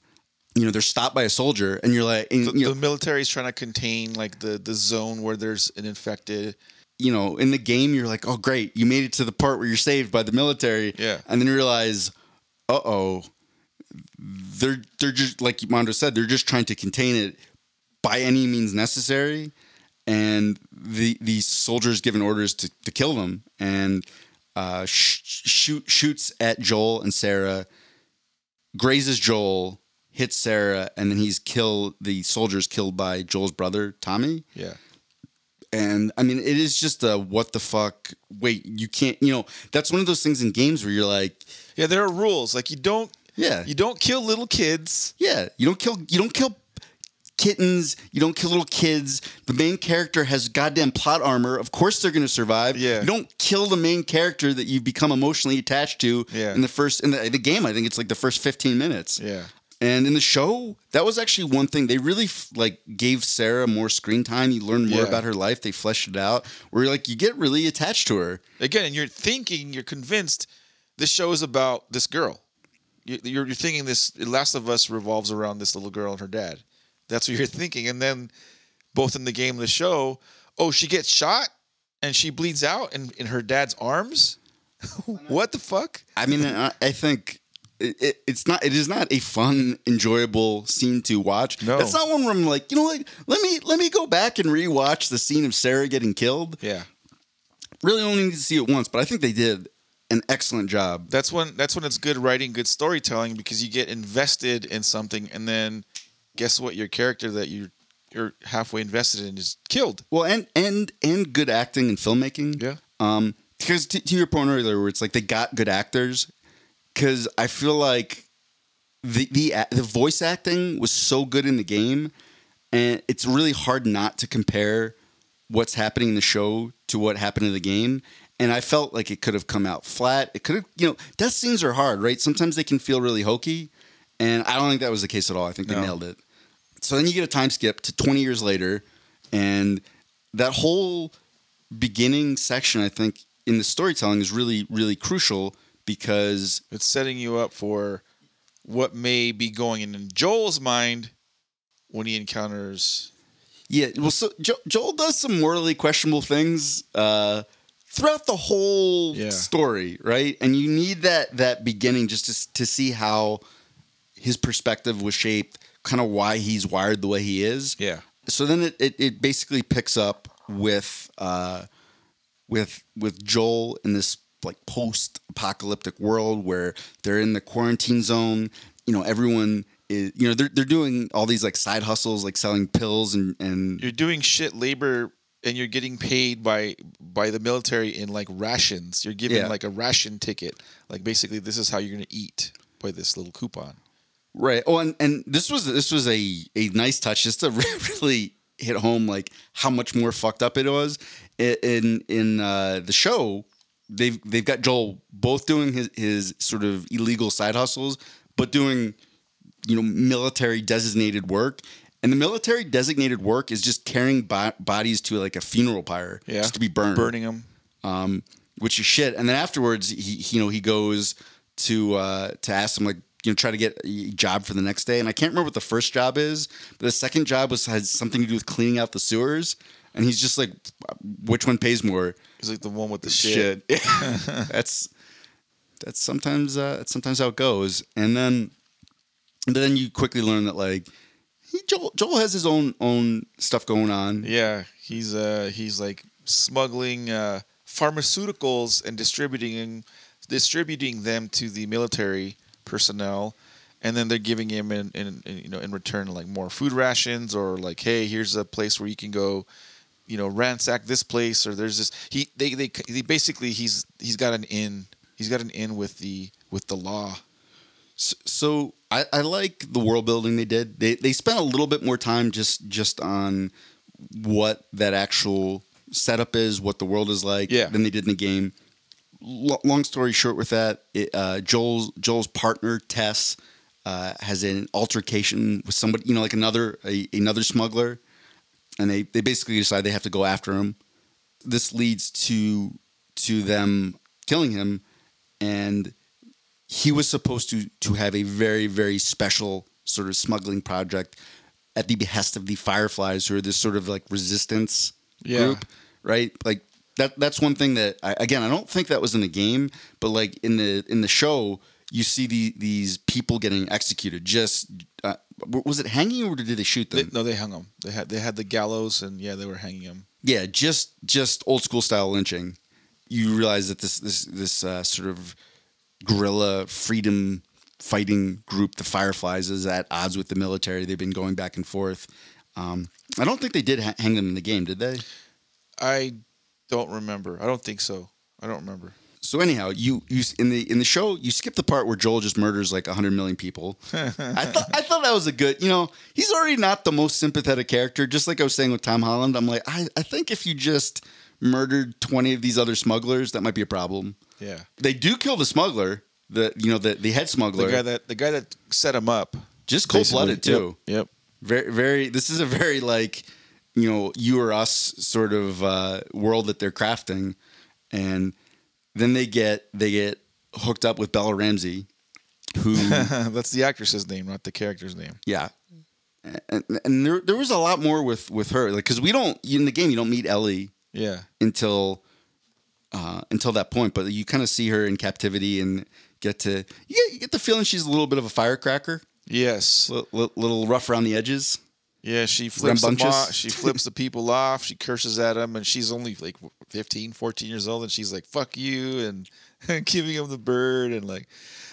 you know they're stopped by a soldier and you're like and, the, you, know, the military's trying to contain like the the zone where there's an infected. You know in the game you're like oh great you made it to the part where you're saved by the military Yeah. and then you realize uh-oh they're they're just like Mondo said they're just trying to contain it by any means necessary and the these soldiers given orders to, to kill them and uh, sh- shoot shoots at Joel and Sarah grazes Joel hits Sarah and then he's killed the soldiers killed by Joel's brother Tommy Yeah. And I mean, it is just a what the fuck. Wait, you can't. You know, that's one of those things in games where you're like, Yeah, there are rules. Like you don't yeah, you don't kill little kids. yeah. You don't kill. You don't kill kittens. You don't kill little kids. The main character has goddamn plot armor. Of course, they're going to survive. Yeah. You don't kill the main character that you've become emotionally attached to. Yeah. In the first in the, the game, I think it's like the first 15 minutes. Yeah. And in the show, that was actually one thing they really like gave Sarah more screen time. You learn more Yeah. about her life. They fleshed it out. Where you're like you get really attached to her. Again, and you're thinking, you're convinced this show is about this girl. You- You're, you're thinking this Last of Us revolves around this little girl and her dad. That's what you're thinking. And then both in the game and the show, oh, she gets shot and she bleeds out in, in her dad's arms. what the fuck? I mean, I, I think it, it, it's not. It is not a fun, enjoyable scene to watch. No. it's not one where I'm like, you know, like let me let me go back and rewatch the scene of Sarah getting killed. Yeah. Really, only need to see it once, but I think they did an excellent job. That's when that's when it's good writing, good storytelling because you get invested in something and then guess what? Your character that you you're halfway invested in is killed. Well, and and and good acting and filmmaking. Yeah. Um, because to, to your point earlier, where it's like they got good actors, because I feel like the the the voice acting was so good in the game, and it's really hard not to compare what's happening in the show to what happened in the game. and I felt like it could have come out flat. It could have, you know, death scenes are hard, right? Sometimes they can feel really hokey, and I don't think that was the case at all. I think they No. nailed it. So then you get a time skip to 20 years later, and that whole beginning section, I think, in the storytelling is really, really crucial because It's setting you up for what may be going in Joel's mind when he encounters. Yeah, well, so jo- Joel does some morally questionable things uh, throughout the whole Yeah. story, right? And you need that that beginning just to to see how his perspective was shaped, kind of why he's wired the way he is. Yeah. So then it it, it basically picks up with uh, with with Joel in this like post apocalyptic world where they're in the quarantine zone. You know, everyone is you know they're they're doing all these like side hustles, like selling pills and and You're doing shit labor and you're getting paid by by the military in like rations. You're given Yeah. like a ration ticket. Like basically, this is how you're gonna eat by this little coupon. Right. Oh, and, and this was this was a a nice touch just to really hit home like how much more fucked up it was in in uh, the show. They've they've got Joel both doing his his sort of illegal side hustles, but doing you know military designated work. And the military designated work is just carrying bo- bodies to like a funeral pyre Yeah, just to be burned burning them. um, which is shit. And then afterwards, he, he you know he goes to uh, to ask him like you know try to get a job for the next day. And I can't remember what the first job is, but the second job was has something to do with cleaning out the sewers. And he's just like, which one pays more? He's like the one with the shit. that's that's sometimes uh, that's sometimes how it goes. And then then you quickly learn that like he, Joel Joel has his own own stuff going on. Yeah, he's uh he's like smuggling uh, pharmaceuticals and distributing distributing them to the military personnel, and then they're giving him in, in, in you know in return like more food rations or like hey here's a place where you can go, you know ransack this place or there's this he they they, they basically he's he's got an in he's got an in with the with the law. S- So I, I like the world building they did. They they spent a little bit more time just just on what that actual setup is, what the world is like, Yeah. than they did in the game. L- long story short, with that, it, uh, Joel's Joel's partner Tess uh, has an altercation with somebody, you know, like another a, another smuggler, and they they basically decide they have to go after him. This leads to to them killing him, and he was supposed to to have a very very special sort of smuggling project at the behest of the Fireflies, who are this sort of like resistance Yeah. group, right? Like that. That's one thing that I, again I don't think that was in the game, but like in the in the show, you see the these people getting executed. Just uh, was it hanging or did they shoot They, them? no, they hung them. They had they had the gallows and yeah they were hanging them. Yeah, just just old school style lynching. You realize that this this this uh, sort of guerrilla freedom fighting group, the Fireflies, is at odds with the military. They've been going back and forth. Um, I don't think they did ha- hang them in the game, did they? I don't remember. I don't think so. I don't remember. So anyhow, you you in the in the show you skip the part where Joel just murders like hundred million people. I thought I thought that was a good. You know, he's already not the most sympathetic character. Just like I was saying with Tom Holland, I'm like, I, I think if you just murdered twenty of these other smugglers, that might be a problem. Yeah. They do kill the smuggler, the you know the the head smuggler, The guy that the guy that set him up. just cold blooded too. Yep. yep. Very very. This is a very like you know you or us sort of uh, world that they're crafting, and then they get they get hooked up with Bella Ramsey, who That's the actress's name, not the character's name. yeah. And, and there, there was a lot more with, with her, like because we don't in the game you don't meet Ellie Yeah. until uh, until that point, but you kind of see her in captivity and get to you get, you get the feeling she's a little bit of a firecracker, Yes. a little, little rough around the edges. Yeah, she flips them off. She flips the people off. She curses at them, and she's only like 15, 14 years old, and she's like, "Fuck you," and giving him the bird, and like,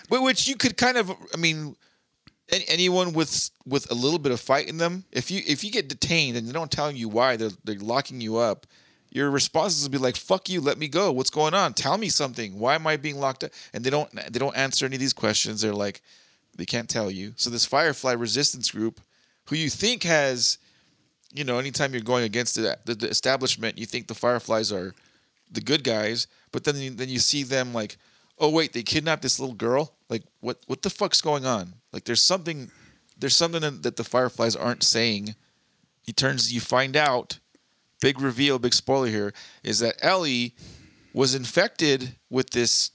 but which you could kind of, I mean, any, anyone with with a little bit of fight in them, if you if you get detained and they don't tell you why, they're they're locking you up. Your responses will be like, "Fuck you, let me go. What's going on? Tell me something. Why am I being locked up?" And they don't they don't answer any of these questions. They're like, they can't tell you. So this Firefly resistance group, who you think has, you know, anytime you're going against the, the, the establishment, you think the Fireflies are, the good guys, but then you, then you see them like, oh wait, they kidnapped this little girl. Like what what the fuck's going on? Like there's something there's something that that the Fireflies aren't saying. He turns you find out, big reveal, big spoiler here is that Ellie was infected with this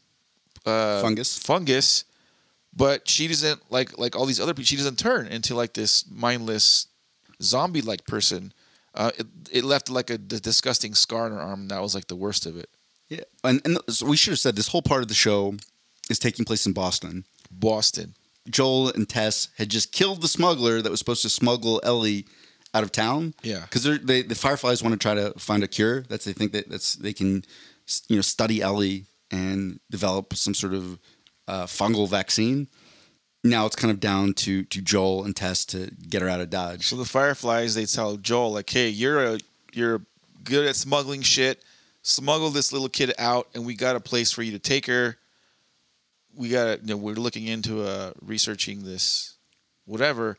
uh, Fungus. fungus, but she doesn't like like all these other people. She doesn't turn into like this mindless zombie like person. Uh, it, it left like a d- disgusting scar on her arm. And that was like the worst of it. Yeah, and, and so we should have said this whole part of the show is taking place in Boston. Boston. Joel and Tess had just killed the smuggler that was supposed to smuggle Ellie out of town. Yeah. because they the Fireflies want to try to find a cure. That's they think that that's they can you know study Ellie and develop some sort of uh, fungal vaccine. Now it's kind of down to to Joel and Tess to get her out of Dodge. So the Fireflies, they tell Joel like, "Hey, you're a you're good at smuggling shit. Smuggle this little kid out, and we got a place for you to take her. We got you know we're looking into uh, researching this, whatever."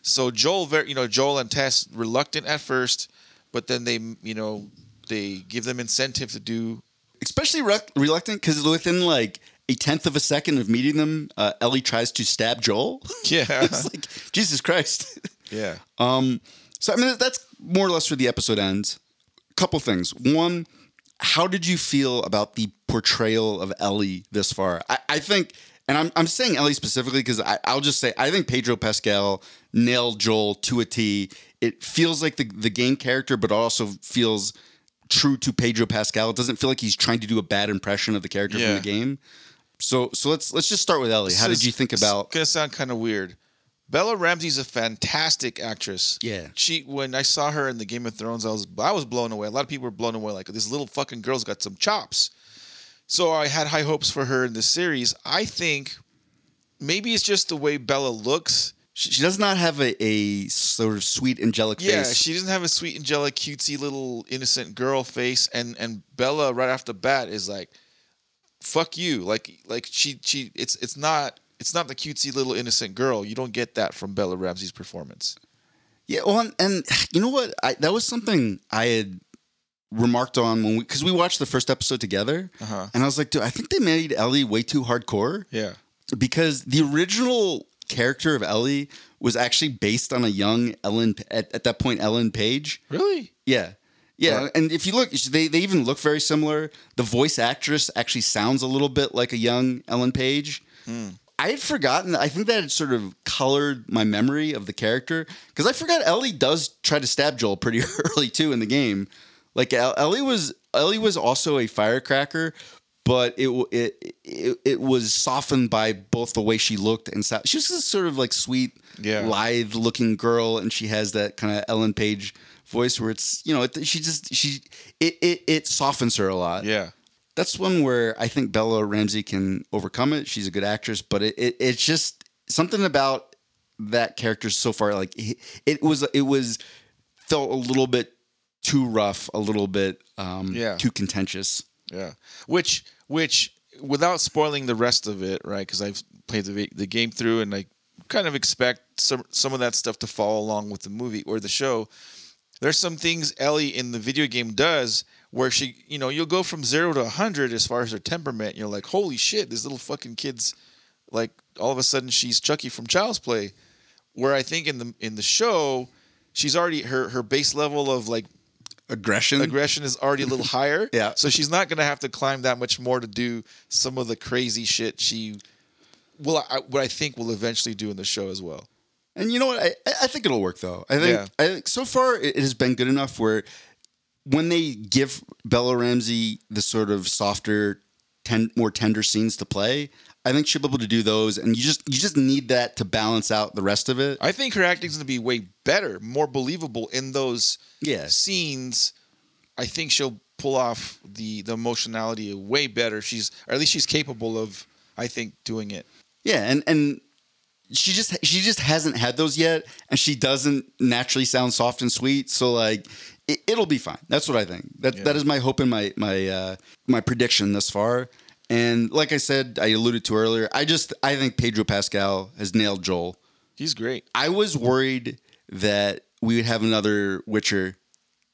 So Joel, very you know Joel and Tess reluctant at first, but then they you know they give them incentive to do. especially re- reluctant because within like a tenth of a second of meeting them, uh, Ellie tries to stab Joel. Yeah, it's like Jesus Christ. yeah. Um, so I mean, that's more or less where the episode ends. Couple things. One, how did you feel about the portrayal of Ellie this far? I, I think, and I'm I'm saying Ellie specifically because I'll just say I think Pedro Pascal nailed Joel to a T. It feels like the the game character, but also feels true to Pedro Pascal. It doesn't feel like he's trying to do a bad impression of the character Yeah. from the game. So so let's let's just start with Ellie. How did you think about? It's gonna sound kind of weird. Bella Ramsey's a fantastic actress. Yeah. She when I saw her in the Game of Thrones, I was I was blown away. A lot of people were blown away. Like this little fucking girl's got some chops. So I had high hopes for her in this series. I think maybe it's just the way Bella looks. She, she does not have a, a sort of sweet angelic Yeah, face. Yeah, she doesn't have a sweet, angelic, cutesy little innocent girl face, and and Bella right off the bat is like, "Fuck you!" Like like she she it's it's not it's not the cutesy little innocent girl. You don't get that from Bella Ramsey's performance. Yeah, well, and, and you know what? I, that was something I had remarked on when we because we watched the first episode together, Uh-huh. and I was like, dude, I think they made Ellie way too hardcore Yeah, because the original character of Ellie was actually based on a young Ellen at, at that point Ellen Page. really. Yeah. Yeah, Right. and if you look, they, they even look very similar. The voice actress actually sounds a little bit like a young Ellen Page. Hmm. I had forgotten. I think that had sort of colored my memory of the character because I forgot Ellie does try to stab Joel pretty early too in the game. Like Ellie was Ellie was also a firecracker, but it it it, it was softened by both the way she looked and sound. She was this sort of like sweet, Yeah. lithe looking girl, and she has that kind of Ellen Page voice where it's you know it, she just she it, it it softens her a lot Yeah, that's one where I think Bella Ramsey can overcome it. She's a good actress, but it, it it's just something about that character so far. Like it, it was it was felt a little bit too rough, a little bit um, Yeah. too contentious. yeah. Which which without spoiling the rest of it, right? Because I've played the the game through, and I kind of expect some some of that stuff to follow along with the movie or the show. There's some things Ellie in the video game does where she, you know, you'll go from zero to 100 as far as her temperament. You're like, holy shit, this little fucking kid's like, all of a sudden she's Chucky from Child's Play. Where I think in the in the show, she's already her her base level of like Aggression. aggression is already a little higher. Yeah. So she's not gonna have to climb that much more to do some of the crazy shit she, well, I, what I think will eventually do in the show as well. And you know what? I, I think it'll work though. I think Yeah. I think so far it has been good enough where when they give Bella Ramsey the sort of softer, ten, more tender scenes to play, I think she'll be able to do those. And you just you just need that to balance out the rest of it. I think her acting's gonna be way better, more believable in those Yeah. scenes. I think she'll pull off the the emotionality way better. She's or at least she's capable of. I think doing it. Yeah, and and she just she just hasn't had those yet, and she doesn't naturally sound soft and sweet. So like, it, it'll be fine. That's what I think. That Yeah. that is my hope and my my uh, my prediction thus far. And like I said, I alluded to earlier. I just I think Pedro Pascal has nailed Joel. He's great. I was worried that we would have another Witcher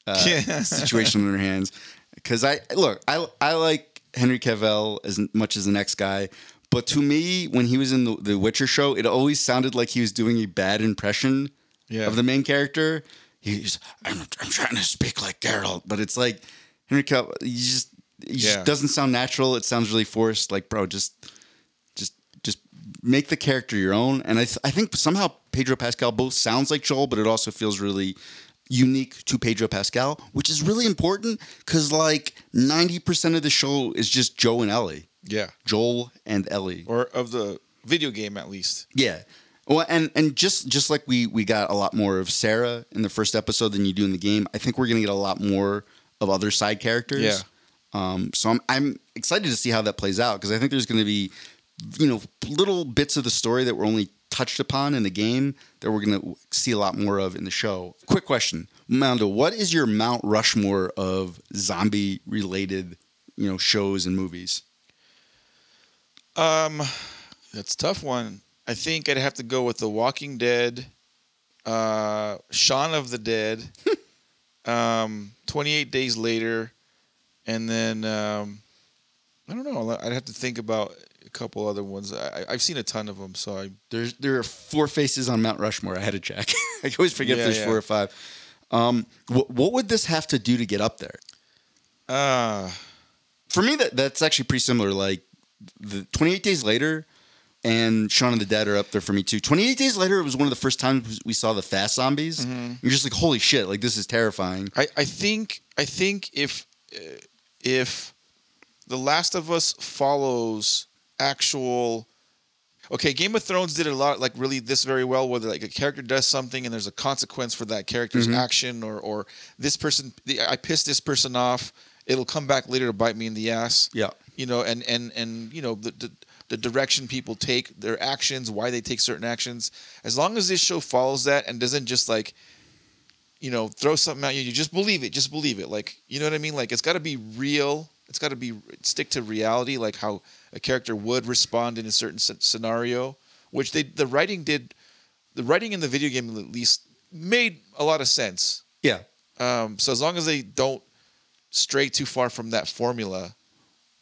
uh, Yeah. situation on our hands. because I look, I I like Henry Cavill as much as the next guy, but to me, when he was in the, the Witcher show, it always sounded like he was doing a bad impression Yeah. of the main character. He's I'm, I'm trying to speak like Geralt, but it's like Henry Cavill. He just Yeah. just doesn't sound natural. It sounds really forced. Like, bro, just just just make the character your own. And I th- I think somehow Pedro Pascal both sounds like Joel, but it also feels really unique to Pedro Pascal, which is really important because like ninety percent of the show is just Joe and Ellie, Yeah. Joel and Ellie. Or of the video game at least. Yeah. Well, and and just just like we we got a lot more of Sarah in the first episode than you do in the game, I think we're gonna get a lot more of other side characters. Yeah. Um. So I'm I'm excited to see how that plays out because I think there's gonna be, you know, little bits of the story that were only touched upon in the game that we're gonna see a lot more of in the show. Quick question, Mondo, what is your Mount Rushmore of zombie related, you know, shows and movies? Um, that's a tough one. I think I'd have to go with The Walking Dead, uh, Shaun of the Dead, um, 28 Days Later, and then um, I don't know. I'd have to think about a couple other ones. I, I've seen a ton of them, so I There's there are four faces on Mount Rushmore. I had to check. I always forget Yeah, if there's yeah. four or five. Um, what, what would this have to do to get up there? uh For me, that that's actually pretty similar. Like the 28 days later, and Shaun of the Dead are up there for me too. 28 days later, it was one of the first times we saw the fast zombies. You're just like, holy shit! Like this is terrifying. I, I think I think if uh, if The Last of Us follows actual okay, Game of Thrones did a lot like really this very well, where like a character does something and there's a consequence for that character's action, or or this person I pissed this person off, it'll come back later to bite me in the ass. Yeah. You know, and and and you know the. the the direction people take their actions, why they take certain actions. As long as this show follows that and doesn't just like you know, throw something at you, you just believe it, just believe it. Like, you know what I mean? Like, it's got to be real. It's got to be stick to reality, like how a character would respond in a certain scenario, which they the writing did. The writing in the video game at least made a lot of sense. Yeah. Um, so as long as they don't stray too far from that formula,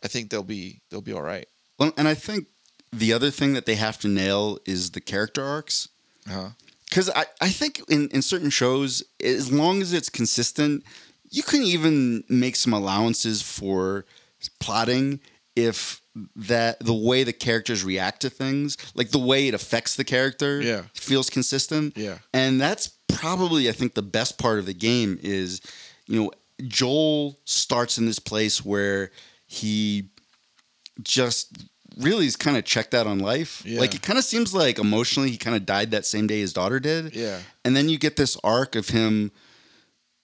I think they'll be they'll be all right. Well, and I think the other thing that they have to nail is the character arcs. Uh-huh. because I, I think in, in certain shows as long as it's consistent you can even make some allowances for plotting if that the way the characters react to things like the way it affects the character Yeah. feels consistent Yeah. and that's probably i think the best part of the game is you know joel starts in this place where he just really is kind of checked out on life. Yeah. Like it kind of seems like emotionally he kind of died that same day his daughter did. Yeah. And then you get this arc of him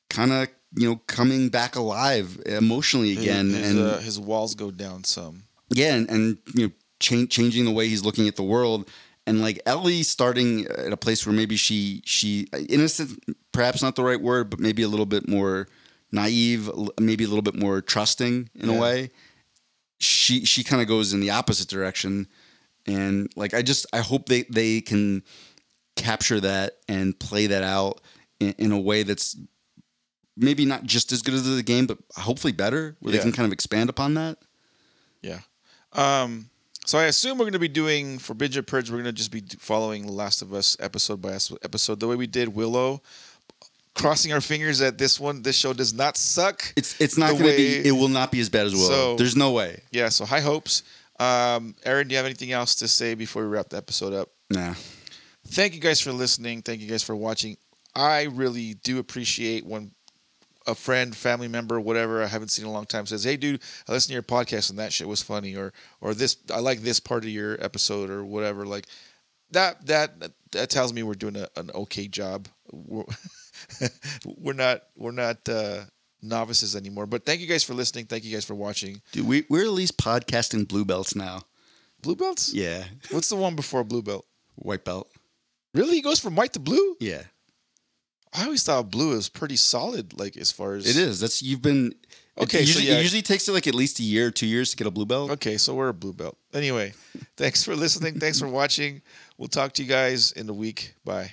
kind of, you know, coming back alive emotionally again his, and uh, his walls go down some. yeah, and, and you know, change, changing the way he's looking at the world. And like Ellie starting at a place where maybe she she innocent, perhaps not the right word, but maybe a little bit more naive, maybe a little bit more trusting in Yeah. a way. She she kind of goes in the opposite direction, and like I just I hope they they can capture that and play that out in, in a way that's maybe not just as good as the game, but hopefully better, where Yeah. they can kind of expand upon that. Yeah. Um, so I assume we're going to be doing for and Purge. We're going to just be following The Last of Us episode by episode, the way we did Willow. Crossing our fingers that this one, this show does not suck. It's it's not going to be. It will not be as bad as Willow. So- There's no way. Yeah. So high hopes. Um, Aaron, do you have anything else to say before we wrap the episode up? Nah. thank you guys for listening. Thank you guys for watching. I really do appreciate when a friend, family member, whatever I haven't seen in a long time says, "Hey, dude, I listened to your podcast and that shit was funny," or or this I like this part of your episode or whatever. Like that that that tells me we're doing a, an okay job. We're, not we're not uh, novices anymore. But thank you guys for listening. Thank you guys for watching. Dude, we, we're at least podcasting blue belts now. Blue belts? Yeah. What's the one before blue belt? White belt. Really, he goes from white to blue? Yeah. I always thought blue is pretty solid, like as far as It is. That's you've been. Okay, It so usually, yeah. it usually takes it like at least a year, two years to get a blue belt. Okay, so we're a blue belt. Anyway, thanks for listening. Thanks for watching. We'll talk to you guys in a week. Bye.